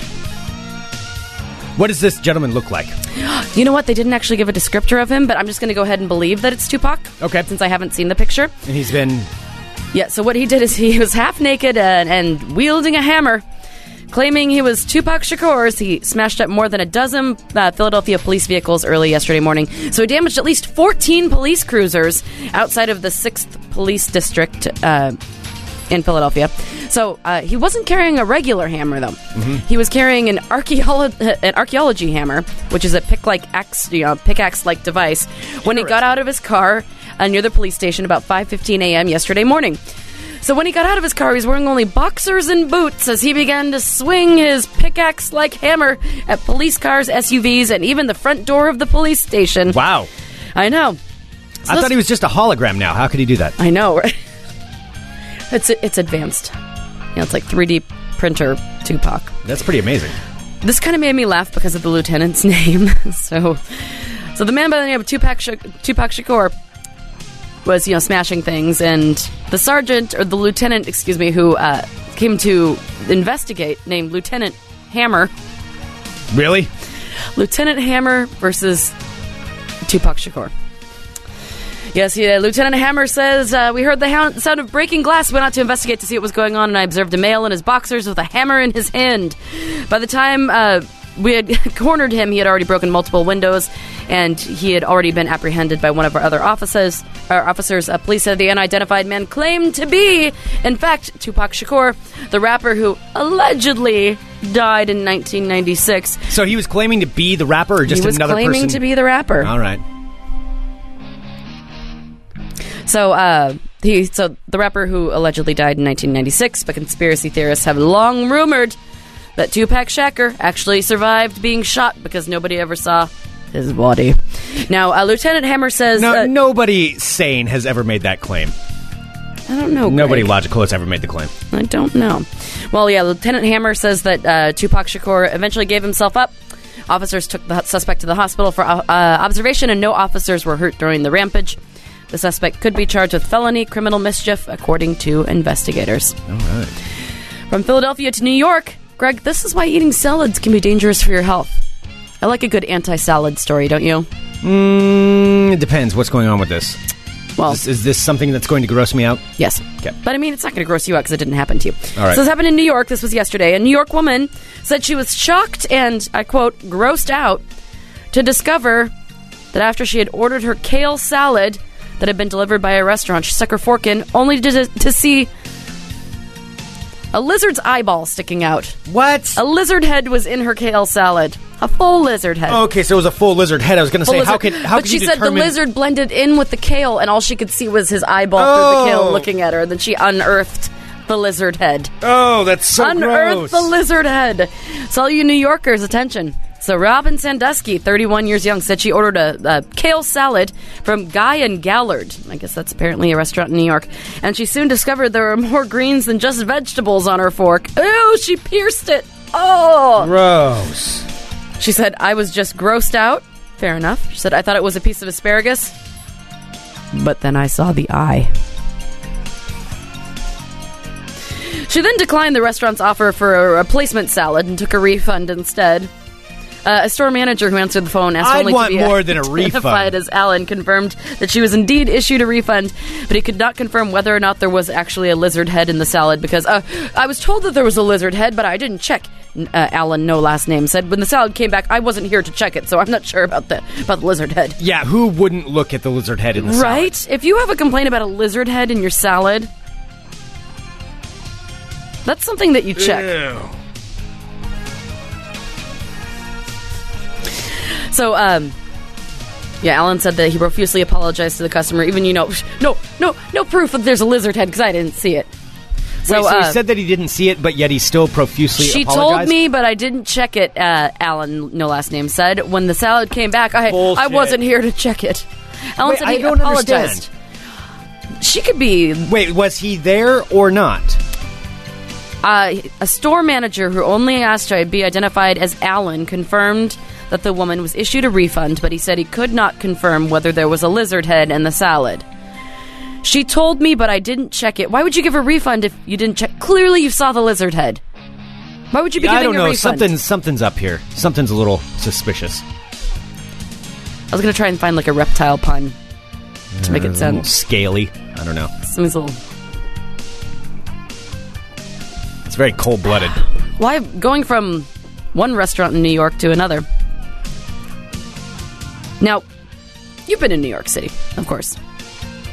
What does this gentleman look like? You know what? They didn't actually give a descriptor of him, but I'm just going to go ahead and believe that it's Tupac. Okay. Since I haven't seen the picture. And he's been. Yeah, so what he did is he was half naked and, and wielding a hammer. Claiming he was Tupac Shakur's, he smashed up more than a dozen uh, Philadelphia police vehicles early yesterday morning. So he damaged at least 14 police cruisers outside of the 6th Police District uh, in Philadelphia. So uh, he wasn't carrying a regular hammer, though. He was carrying an, archeolo- an archaeology hammer, which is a pick-like axe, you know, pickaxe-like device. When he got out of his car uh, near the police station about 5:15 a.m. yesterday morning. So when he got out of his car, he was wearing only boxers and boots as he began to swing his pickaxe-like hammer at police cars, SUVs, and even the front door of the police station. Wow. I know. So I thought he was just a hologram now. How could he do that? I know, right? It's it's advanced. You know, it's like 3D printer Tupac. That's pretty amazing. This kind of made me laugh because of the lieutenant's name. so, so the man by the name of Tupac Sh- Tupac Shakur was you know smashing things, and the sergeant or the lieutenant, excuse me, who uh, came to investigate, named Lieutenant Hammer. Really? Lieutenant Hammer versus Tupac Shakur. Yes, yeah, Lieutenant Hammer says, uh, We heard the hound, sound of breaking glass, went out to investigate to see what was going on, and I observed a male in his boxers with a hammer in his hand. By the time uh, we had cornered him, he had already broken multiple windows, and he had already been apprehended by one of our other officers. Our officers, uh, police said the unidentified man claimed to be, in fact, Tupac Shakur, the rapper who allegedly died in 1996. So he was claiming to be the rapper or just he was another claiming person? to be the rapper. All right. So, uh, he so the rapper who allegedly died in 1996, but conspiracy theorists have long rumored that Tupac Shakur actually survived being shot because nobody ever saw his body. Now, uh, Lieutenant Hammer says, No, uh, nobody sane has ever made that claim. I don't know. Nobody Greg. logical has ever made the claim. I don't know. Well, yeah, Lieutenant Hammer says that uh, Tupac Shakur eventually gave himself up. Officers took the suspect to the hospital for uh, observation, and no officers were hurt during the rampage. The suspect could be charged with felony criminal mischief, according to investigators. All right. From Philadelphia to New York, Greg, this is why eating salads can be dangerous for your health. I like a good anti salad story, don't you? Mm, it depends. What's going on with this? Well, Is, is this something that's going to gross me out? Yes. Okay. But I mean, it's not going to gross you out because it didn't happen to you. All right. So this happened in New York. This was yesterday. A New York woman said she was shocked and, I quote, grossed out to discover that after she had ordered her kale salad that had been delivered by a restaurant, she stuck her fork in only to, to see a lizard's eyeball sticking out. What? A lizard head was in her kale salad. A full lizard head. Okay, so it was a full lizard head. I was going to Full say, how lizard. could how but could she you said the lizard blended in with the kale, and all she could see was his eyeball through Oh. the kale oh. looking at her. And then she unearthed the lizard head. Oh, that's so unearthed gross. the lizard head. So, all you New Yorkers, attention. So, Robin Sandusky, 31 years young, said she ordered a, a kale salad from Guy and Gallard. I guess that's apparently a restaurant in New York. And she soon discovered there were more greens than just vegetables on her fork. Ew, she pierced it. Oh! Gross. She said, I was just grossed out. Fair enough. She said, I thought it was a piece of asparagus. But then I saw the eye. She then declined the restaurant's offer for a replacement salad and took a refund instead. Uh, a store manager who answered the phone asked I'd only want to be more than a identified refund. as Alan confirmed that she was indeed issued a refund, but he could not confirm whether or not there was actually a lizard head in the salad because uh, I was told that there was a lizard head, but I didn't check. Uh, Alan, no last name, said when the salad came back, I wasn't here to check it, so I'm not sure about the about the lizard head. Yeah, who wouldn't look at the lizard head in the salad? Right? If you have a complaint about a lizard head in your salad, that's something that you check. Ew. So, um, yeah, Alan said that he profusely apologized to the customer, even you know, no, no, no proof that there's a lizard head because I didn't see it. So, Wait, so uh, he said that he didn't see it, but yet he still profusely she told me, but I didn't check it. Uh, Alan, no last name, said when the salad came back, I I wasn't here to check it. Alan Wait, said I he don't apologized. She could be Wait, was he there or not? uh, a store manager who only asked to be identified as Alan confirmed that the woman was issued a refund, but he said he could not confirm whether there was a lizard head in the salad. She told me, but I didn't check it. Why would you give a refund if you didn't check? Clearly, you saw the lizard head. Why would you be I giving don't know. refund? Something's something's up here. Something's a little suspicious. I was gonna try and find like a reptile pun to make it uh, sound scaly. I don't know. something's a little. It's very cold blooded. Why going from one restaurant in New York to another? Now, you've been in New York City, of course,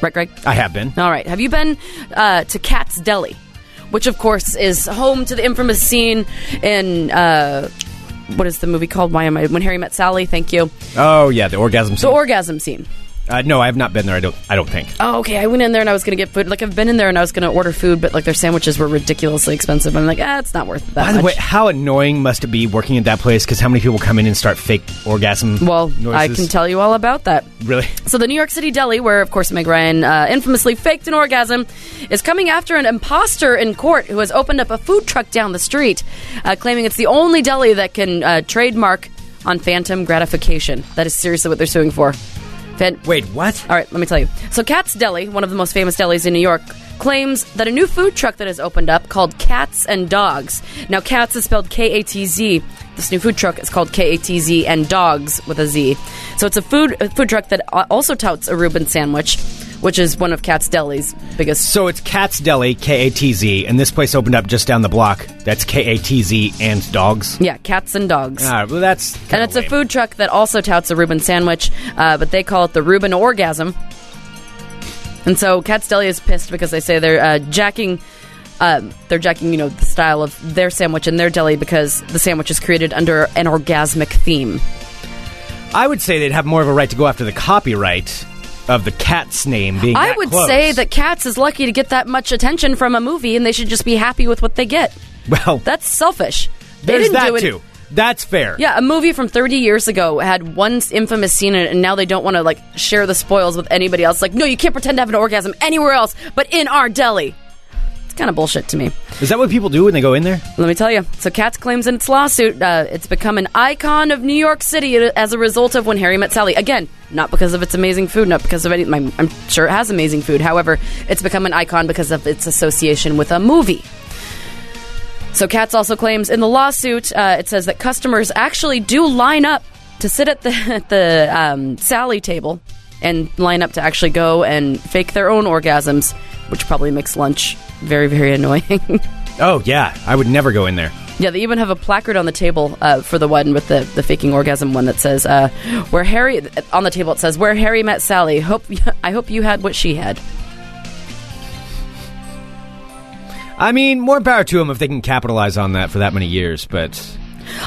right, Greg? I have been. All right. Have you been uh, to Katz Deli, which of course is home to the infamous scene in uh, what is the movie called? Why am I? When Harry Met Sally. Thank you. Oh yeah, the orgasm The orgasm scene. Uh, no, I have not been there. I don't. I don't think. Oh, okay. I went in there and I was going to get food. Like I've been in there and I was going to order food, but like their sandwiches were ridiculously expensive. I'm like, ah, it's not worth that By much. way, how annoying must it be working at that place? Because how many people come in and start fake orgasm? well, I can tell you all about that. Really? So the New York City deli, where of course Meg Ryan uh, infamously faked an orgasm, is coming after an imposter in court who has opened up a food truck down the street, uh, claiming it's the only deli that can uh, trademark on phantom gratification. That is seriously what they're suing for. Wait, what? all right, let me tell you. So, Katz Deli, one of the most famous delis in New York, claims that a new food truck that has opened up called Katz and Dogs. Now, Katz is spelled K A T Z. This new food truck is called K A T Z and Dogs with a Z. So, it's a food a food truck that also touts a Reuben sandwich, which is one of Katz Deli's biggest. So it's Katz Deli, K A T Z, and this place opened up just down the block. That's K A T Z and dogs. Yeah, Katz and Dogs. Ah, well, that's and it's a food truck that also touts a Reuben sandwich, uh, but they call it the Reuben Orgasm. And so Katz Deli is pissed because they say they're uh, jacking, um, they're jacking, you know, the style of their sandwich in their deli because the sandwich is created under an orgasmic theme. I would say they'd have more of a right to go after the copyright of the cat's name being. I would close. say that Katz is lucky to get that much attention from a movie, and they should just be happy with what they get. Well, That's selfish. They there's didn't that do it. too. That's fair. Yeah, a movie from 30 years ago had one infamous scene in it, and now they don't want to like share the spoils with anybody else. Like, no, you can't pretend to have an orgasm anywhere else but in our deli. Kind of bullshit to me. Is that what people do when they go in there? Let me tell you. So, Katz claims in its lawsuit uh, it's become an icon of New York City as a result of When Harry Met Sally. Again, not because of its amazing food, not because of any. My, I'm sure it has amazing food. However, it's become an icon because of its association with a movie. So, Katz also claims in the lawsuit, uh, it says that customers actually do line up to sit at the at the um, Sally table and line up to actually go and fake their own orgasms, which probably makes lunch very very annoying. Oh yeah, I would never go in there. yeah, they even have a placard on the table uh, for the one with the, the faking orgasm one that says uh, where Harry on the table it says where Harry met Sally. Hope I hope you had what she had. I mean, more power to them if they can capitalize on that for that many years. But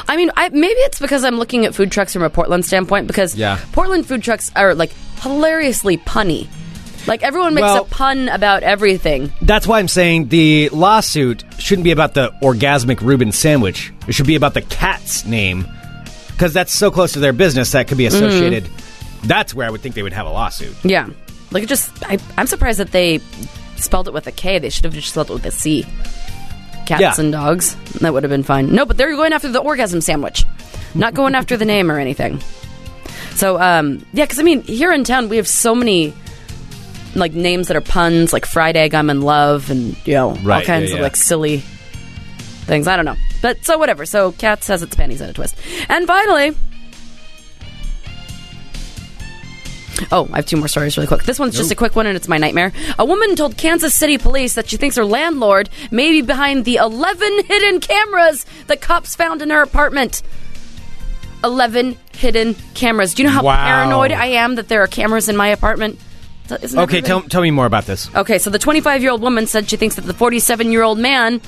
I mean, I, maybe it's because I'm looking at food trucks from a Portland standpoint because Yeah. Portland food trucks are like hilariously punny. Like everyone makes Well- a pun about everything. that's why I'm saying the lawsuit shouldn't be about the orgasmic Reuben sandwich. It should be about the cat's name because that's so close to their business that could be mm-hmm. associated. That's where I would think they would have a lawsuit. Yeah, like it just I, I'm surprised that they spelled it with a K. They should have just spelled it with a C. Cats Yeah. and dogs. That would have been fine. No, but they're going after the orgasm sandwich, not going after the name or anything. So, um, yeah, because I mean, here in town we have so many like names that are puns, like fried egg, I'm in love, and you know all Right, kinds yeah, of like silly things. I don't know, but so whatever. So, Katz has its panties in a twist, and finally. Oh, I have two more stories really quick. This one's just a quick one, and it's my nightmare. A woman told Kansas City police that she thinks her landlord may be behind the 11 hidden cameras that cops found in her apartment. 11 hidden cameras. Do you know how Wow. paranoid I am that there are cameras in my apartment? Isn't that Okay, tell, tell me more about this. Okay, so the 25 year old woman said she thinks that the 47 year old man,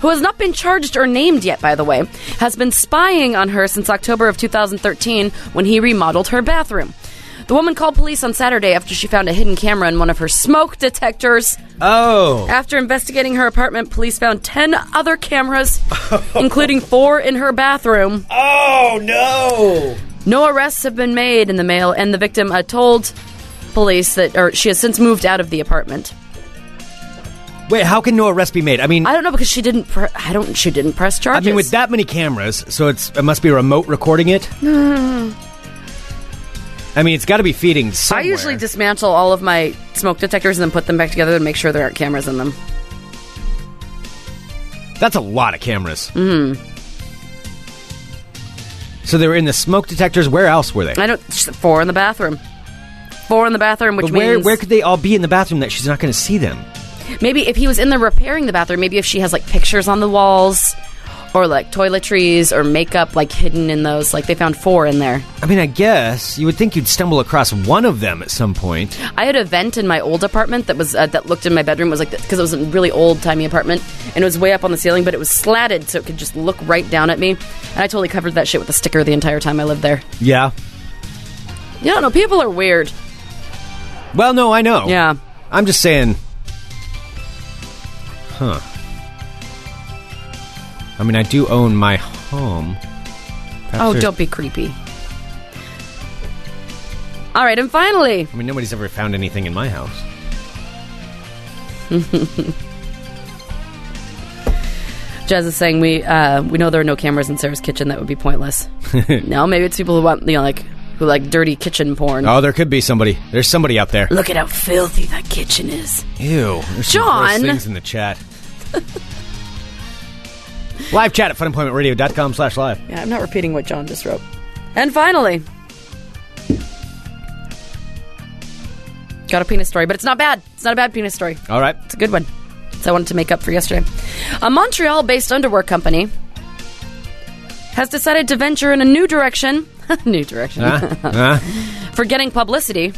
who has not been charged or named yet, by the way, has been spying on her since October of 2013 when he remodeled her bathroom. The woman called police on Saturday after she found a hidden camera in one of her smoke detectors. Oh, After investigating her apartment, police found 10 other cameras, including four in her bathroom. oh no! No arrests have been made in the mail, and the victim uh, told police that, or she has since moved out of the apartment. Wait, how can no arrest be made? I mean, I don't know because she didn't. Pre- I don't. She didn't press charges. I mean, with that many cameras, so it's it must be remote recording it. I mean, it's got to be feeding. somewhere. I usually dismantle all of my smoke detectors and then put them back together and make sure there aren't cameras in them. That's a lot of cameras. Mm. So they were in the smoke detectors. Where else were they? I don't. Four in the bathroom. Four in the bathroom, which But where means where could they all be in the bathroom that she's not going to see them? maybe if he was in there repairing the bathroom, maybe if she has like pictures on the walls or like toiletries or makeup like hidden in those. Like they found four in there. I mean, I guess you would think you'd stumble across one of them at some point. I had a vent in my old apartment that was uh, that looked in my bedroom. It was like because it was a really old timey apartment and it was way up on the ceiling, but it was slatted so it could just look right down at me. And I totally covered that shit with a sticker the entire time I lived there. Yeah. Yeah, no, people are weird. Well, no, I know. Yeah. I'm just saying. Huh. I mean, I do own my home. Perhaps Oh, there's- don't be creepy. All right, and finally, I mean, nobody's ever found anything in my house. Jez is saying we uh, we know there are no cameras in Sarah's kitchen. That would be pointless. no, maybe it's people who want you know like who like dirty kitchen porn. Oh, there could be somebody. There's somebody out there. Look at how filthy that kitchen is. Ew. There's some gross John! things in the chat. live chat at funemploymentradio.com slash live. Yeah, I'm not repeating what John just wrote. And finally, got a penis story, but it's not bad. It's not a bad penis story. All right. It's a good one. So I wanted to make up for yesterday. A Montreal based underwear company has decided to venture in a new direction. new direction. Huh? Huh? for getting publicity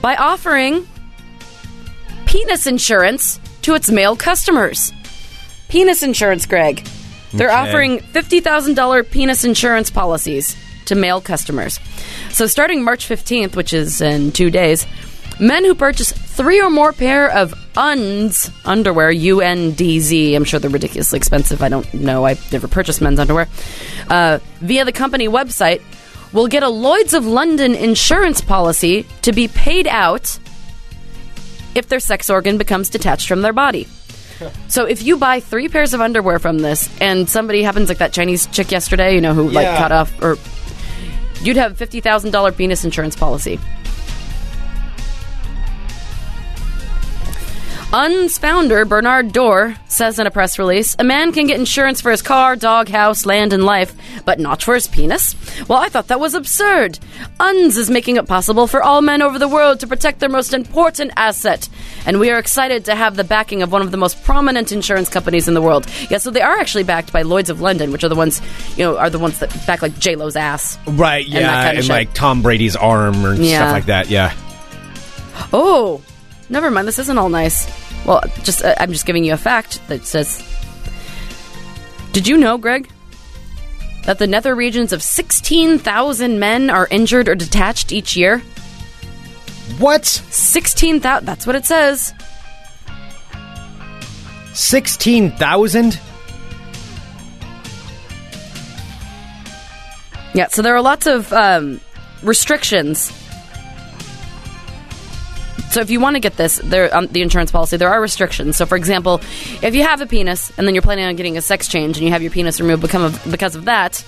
by offering penis insurance to its male customers. Penis insurance, Greg. They're Okay. offering $50,000 penis insurance policies to male customers. So starting March 15th, which is in two days, men who purchase three or more pair of UNDZ underwear, U-N-D-Z, I'm sure they're ridiculously expensive. I don't know. I've never purchased men's underwear. Uh, via the company website, will get a Lloyd's of London insurance policy to be paid out if their sex organ becomes detached from their body. So if you buy three pairs of underwear from this, and somebody happens like that Chinese chick yesterday, you know, who like Yeah. cut off, or you'd have fifty thousand dollar penis insurance policy. UNDZ founder, Bernard Dorr, says in a press release a man can get insurance for his car, dog, house, land, and life, but not for his penis? Well, I thought that was absurd. UNDZ is making it possible for all men over the world to protect their most important asset. And we are excited to have the backing of one of the most prominent insurance companies in the world. Yeah, so they are actually backed by Lloyds of London, which are the ones, you know, are the ones that back like J-Lo's ass. Right, yeah, kind of shit. like Tom Brady's arm or Yeah. stuff like that. Yeah. Oh, never mind. This isn't all nice. Well, just uh, I'm just giving you a fact that says. Did you know, Greg, that the nether regions of 16,000 men are injured or detached each year? What? 16,000. That's what it says. Sixteen thousand? Yeah. So there are lots of um, restrictions. So if you want to get this, there um, the insurance policy, there are restrictions. So for example, if you have a penis and then you're planning on getting a sex change and you have your penis removed because of that,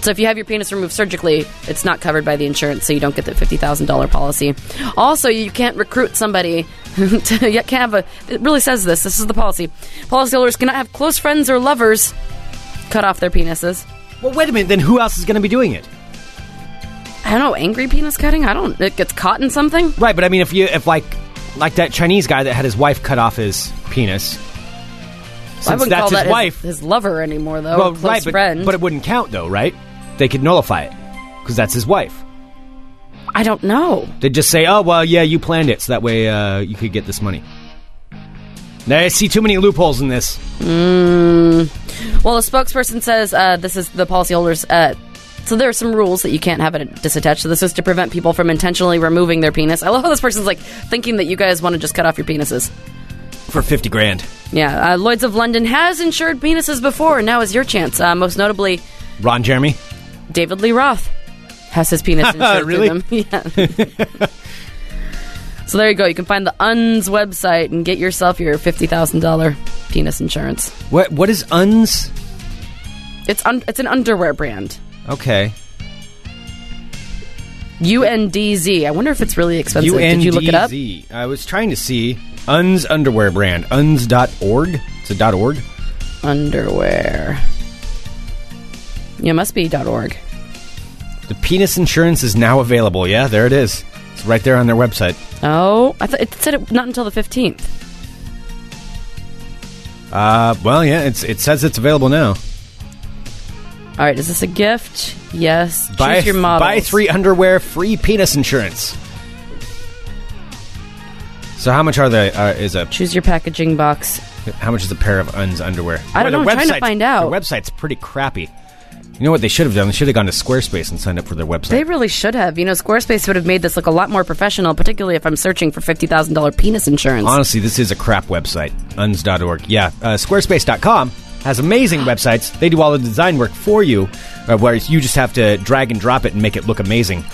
so if you have your penis removed surgically, it's not covered by the insurance, so you don't get the fifty thousand dollar policy. Also, you can't recruit somebody. to, you can't have a. It really says this. This is the policy. Policyholders cannot have close friends or lovers cut off their penises. Well, wait a minute. Then who else is going to be doing it? I don't know, angry penis cutting? I don't. It gets caught in something? Right, but I mean, if you if like like that Chinese guy that had his wife cut off his penis. I wouldn't that's call his that his- wife. his, lover anymore, though. well, close right, but, friend. but it wouldn't count though, right? They could nullify it because that's his wife. I don't know. They'd just say, "Oh, well, yeah, you planned it, so that way uh, you could get this money." Now, I see too many loopholes in this. Well, a spokesperson says uh, this is the policyholders. Uh, so there are some rules that you can't have it disattached. So this is to prevent people from intentionally removing their penis. I love how this person's like thinking that you guys want to just cut off your penises. For fifty grand, Yeah, uh, Lloyd's of London has insured penises before, and now is your chance. Uh, most notably, Ron Jeremy. David Lee Roth has his penis insured Really? them. Yeah. so there you go. You can find the UNDZ website and get yourself your fifty thousand dollar penis insurance. What what is UNDZ? It's un- it's an underwear brand. Okay, UNDZ. I wonder if it's really expensive. Did you look it up? I was trying to see UNDZ underwear brand uns.org. It's a dot org. Underwear. Yeah, it must be dot .org. The penis insurance is now available. Yeah, there it is. It's right there on their website. Oh, I thought it said it not until the fifteenth. Uh, well, yeah, it's it says it's available now. All right, is this a gift? Yes. Buy Choose your models. buy three underwear, free penis insurance. So how much are they? Uh, is a Choose your packaging box. how much is a pair of UNDZ underwear? I don't know, I'm trying to website's- find out. Their website's pretty crappy. You know what they should have done? They should have gone to Squarespace and signed up for their website. They really should have. You know, Squarespace would have made this look a lot more professional, particularly if I'm searching for fifty thousand dollar penis insurance. Honestly, this is a crap website. uns.org. Yeah, uh, squarespace.com has amazing websites. They do all the design work for you, uh, where you just have to drag and drop it and make it look amazing.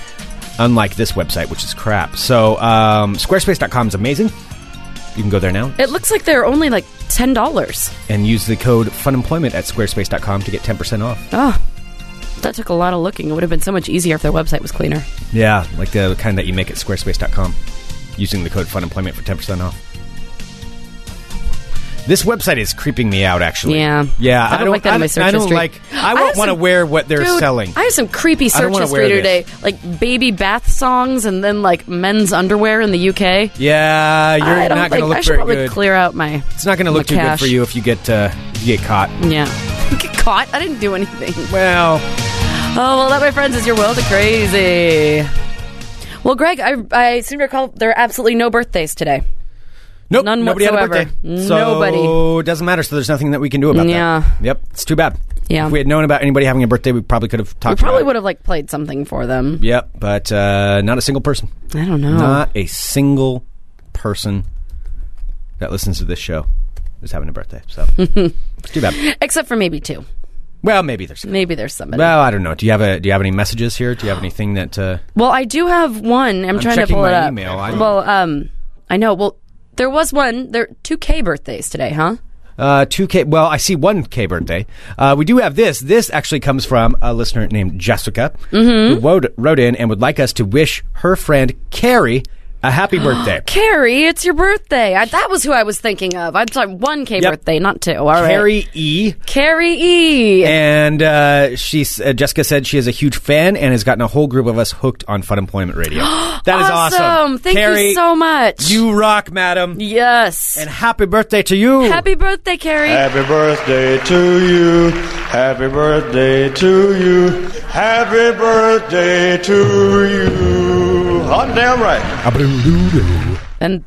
Unlike this website, which is crap. So, um, squarespace.com is amazing. You can go there now It looks like they're only like ten dollars. and use the code funemployment at squarespace.com to get 10% off. Oh, that took a lot of looking. It would have been so much easier if their website was cleaner. Yeah, like the kind that you make at squarespace.com using the code funemployment for 10% off. This website is creeping me out, actually. Yeah. Yeah, I don't like that in my search I don't history. like. I I won't want to some- wear what they're Dude, selling. I have some creepy I don't search wanna history today, this. like baby bath songs and then like men's underwear in the UK. yeah, you're I don't not going think to look I should very probably good. clear out my. it's not going to look too good for you if you get uh, if you get caught. Yeah, get caught. I didn't do anything. Well, Oh well, that, my friends, is your world of crazy. Well, Greg, I I seem to recall there are absolutely no birthdays today. Nope, None nobody had a birthday. So Nobody. it doesn't matter. So there's nothing that we can do about Yeah. that. Yep, it's too bad. Yeah. If we had known about anybody having a birthday, we probably could have talked. We probably would have like played something for them. Yep, but uh, not a single person. I don't know. Not a single person that listens to this show is having a birthday. So it's too bad. Except for maybe two. Well, maybe there's. Maybe there's somebody. Well, I don't know. Do you have a Do you have any messages here? Do you have anything that? Uh, Well, I do have one. I'm, trying to pull it up. email. Well, um, I know. Well, there was one. There two K birthdays today, huh? Uh, two K. Well, I see one K birthday. Uh, we do have this. This actually comes from a listener named Jessica, Mm-hmm. who wrote, wrote in and would like us to wish her friend Carrie A happy birthday. Carrie, it's your birthday. I, that was who I was thinking of. I'm sorry, one K Yep. birthday, not two. All right. Carrie E. Carrie E. And uh, she's uh, Jessica said she is a huge fan and has gotten a whole group of us hooked on Fun Employment Radio. That is awesome. Thank Carrie, you so much. You rock, madam. yes. And happy birthday to you. Happy birthday, Carrie. Happy birthday to you. Happy birthday to you. Happy birthday to you. Hot damn right. and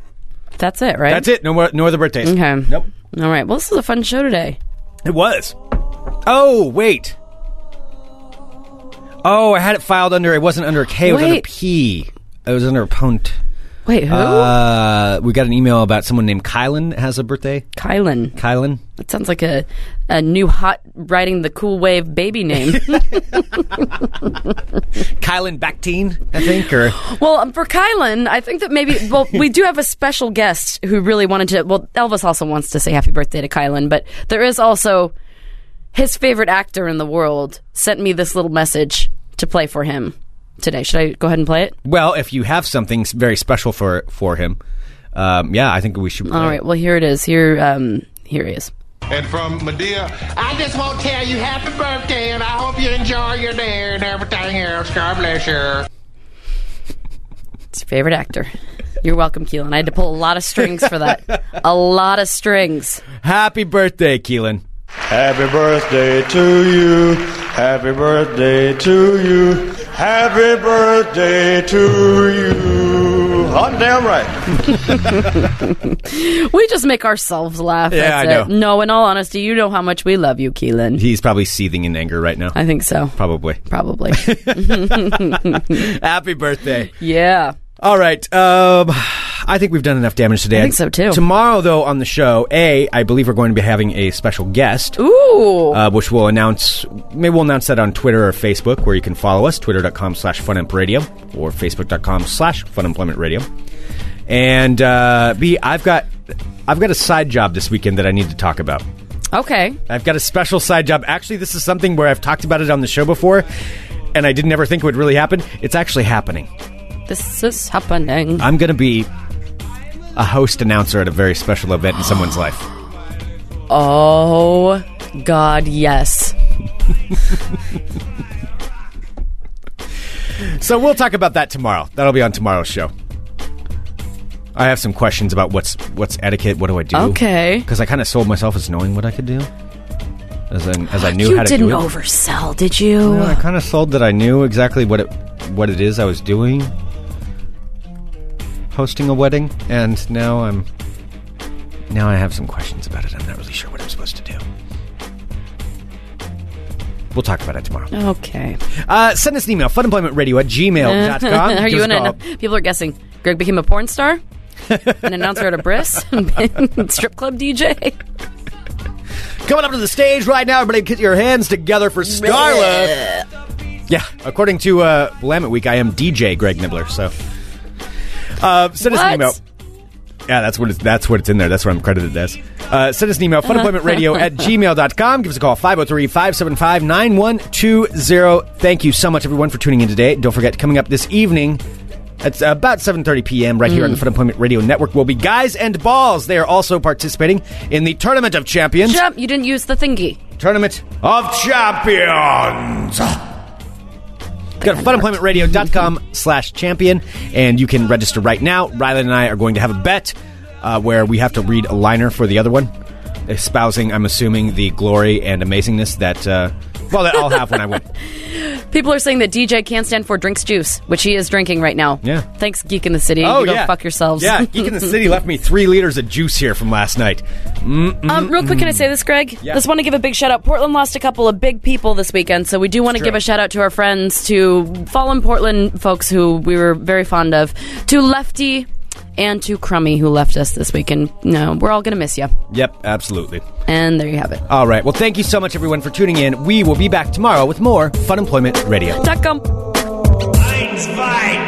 that's it, right? That's it. No more. No other birthdays. Okay. Nope. All right. Well, this is a fun show today. It was. Oh wait. Oh, I had it filed under. It wasn't under a K. It was under P. It was under a punt. Wait, who? Uh, we got an email about someone named Kylan has a birthday. Kylan. Kylan. That sounds like a, a new hot riding the cool wave baby name. Kylan Bactine, I think, or well, um, for Kylan, I think that maybe, well, we do have a special guest who really wanted to, well, Elvis also wants to say happy birthday to Kylan, but there is also his favorite actor in the world sent me this little message to play for him today. Should I go ahead and play it? well, if you have something very special for for him, um, yeah, I think we should. All right. Well, here it is. Here, um, here he is. And from Madea, I just want to tell you happy birthday, and I hope you enjoy your day and everything else. God bless you. It's your favorite actor. You're welcome, Keelan. I had to pull a lot of strings for that. a lot of strings. Happy birthday, Keelan. Happy birthday to you. Happy birthday to you. Happy birthday to you. Hot damn right. We just make ourselves laugh. Yeah, That's I it. know. No, in all honesty, you know how much we love you, Keelan. He's probably seething in anger right now. I think so. Probably. Probably. Happy birthday. yeah. All right. Um, I think we've done enough damage today. I think so, too. Tomorrow, though, on the show, A, I believe we're going to be having a special guest. Ooh. uh, which we'll announce. Maybe we'll announce that on Twitter or Facebook, where you can follow us, twitter.com slash funimpradio or facebook.com slash funemploymentradio. And uh, B, I've got I've got a side job this weekend that I need to talk about. okay. I've got a special side job. Actually, this is something where I've talked about it on the show before, and I didn't ever think it would really happen. It's actually happening. This is happening. I'm going to be a host announcer at a very special event in someone's life. Oh, God, yes. So we'll talk about that tomorrow. That'll be on tomorrow's show. I have some questions about what's what's etiquette. What do I do? Okay. Because I kind of sold myself as knowing what I could do, as I, as I knew You how to didn't oversell, did you? Well, I kind of sold that I knew exactly what it what it is I was doing, hosting a wedding, and now I'm now I have some questions about it. I'm not really sure what I'm supposed to do. We'll talk about it tomorrow. Okay. Uh, send us an email, funemploymentradio at gmail.com. are you in a people are guessing. Greg became a porn star? An announcer at a bris? Strip club DJ? Coming up to the stage right now, everybody get your hands together for Starla. Yeah, according to uh, Willamette Week, I am DJ Greg Nibler. So, uh, send us What? an email. Yeah, that's what it's, that's what it's in there. That's what I'm credited as. Uh, send us an email, funemploymentradio at gmail.com. Give us a call, 503-575-9120. Thank you so much, everyone, for tuning in today. Don't forget, coming up this evening, at about 7.30 p.m. right here on the Fun Employment Radio Network will be Guys and Balls. They are also participating in the Tournament of Champions. Jump, you didn't use the thingy. Tournament of Champions. Go to funemploymentradio.com slash champion, and you can register right now. Riley and I are going to have a bet uh, where we have to read a liner for the other one, espousing, I'm assuming, the glory and amazingness that, uh, well, that I'll have when I win. People are saying that DJ can't stand for drinks juice, which he is drinking right now. Yeah. Thanks, Geek in the City. Oh, you go yeah. fuck yourselves. Yeah, Geek in the City left me three liters of juice here from last night. Um, real quick, can I say this, Greg? Yeah. Just want to give a big shout out. Portland lost a couple of big people this weekend, so we do want to give a shout out to our friends, to fallen Portland folks who we were very fond of, to Lefty and to Crummy who left us this weekend. No, we're all gonna miss you. Yep, absolutely. And there you have it. All right. Well, thank you so much, everyone, for tuning in. We will be back tomorrow with more Fun Employment Radio. Dot com. Eins, zwei, drei, rock!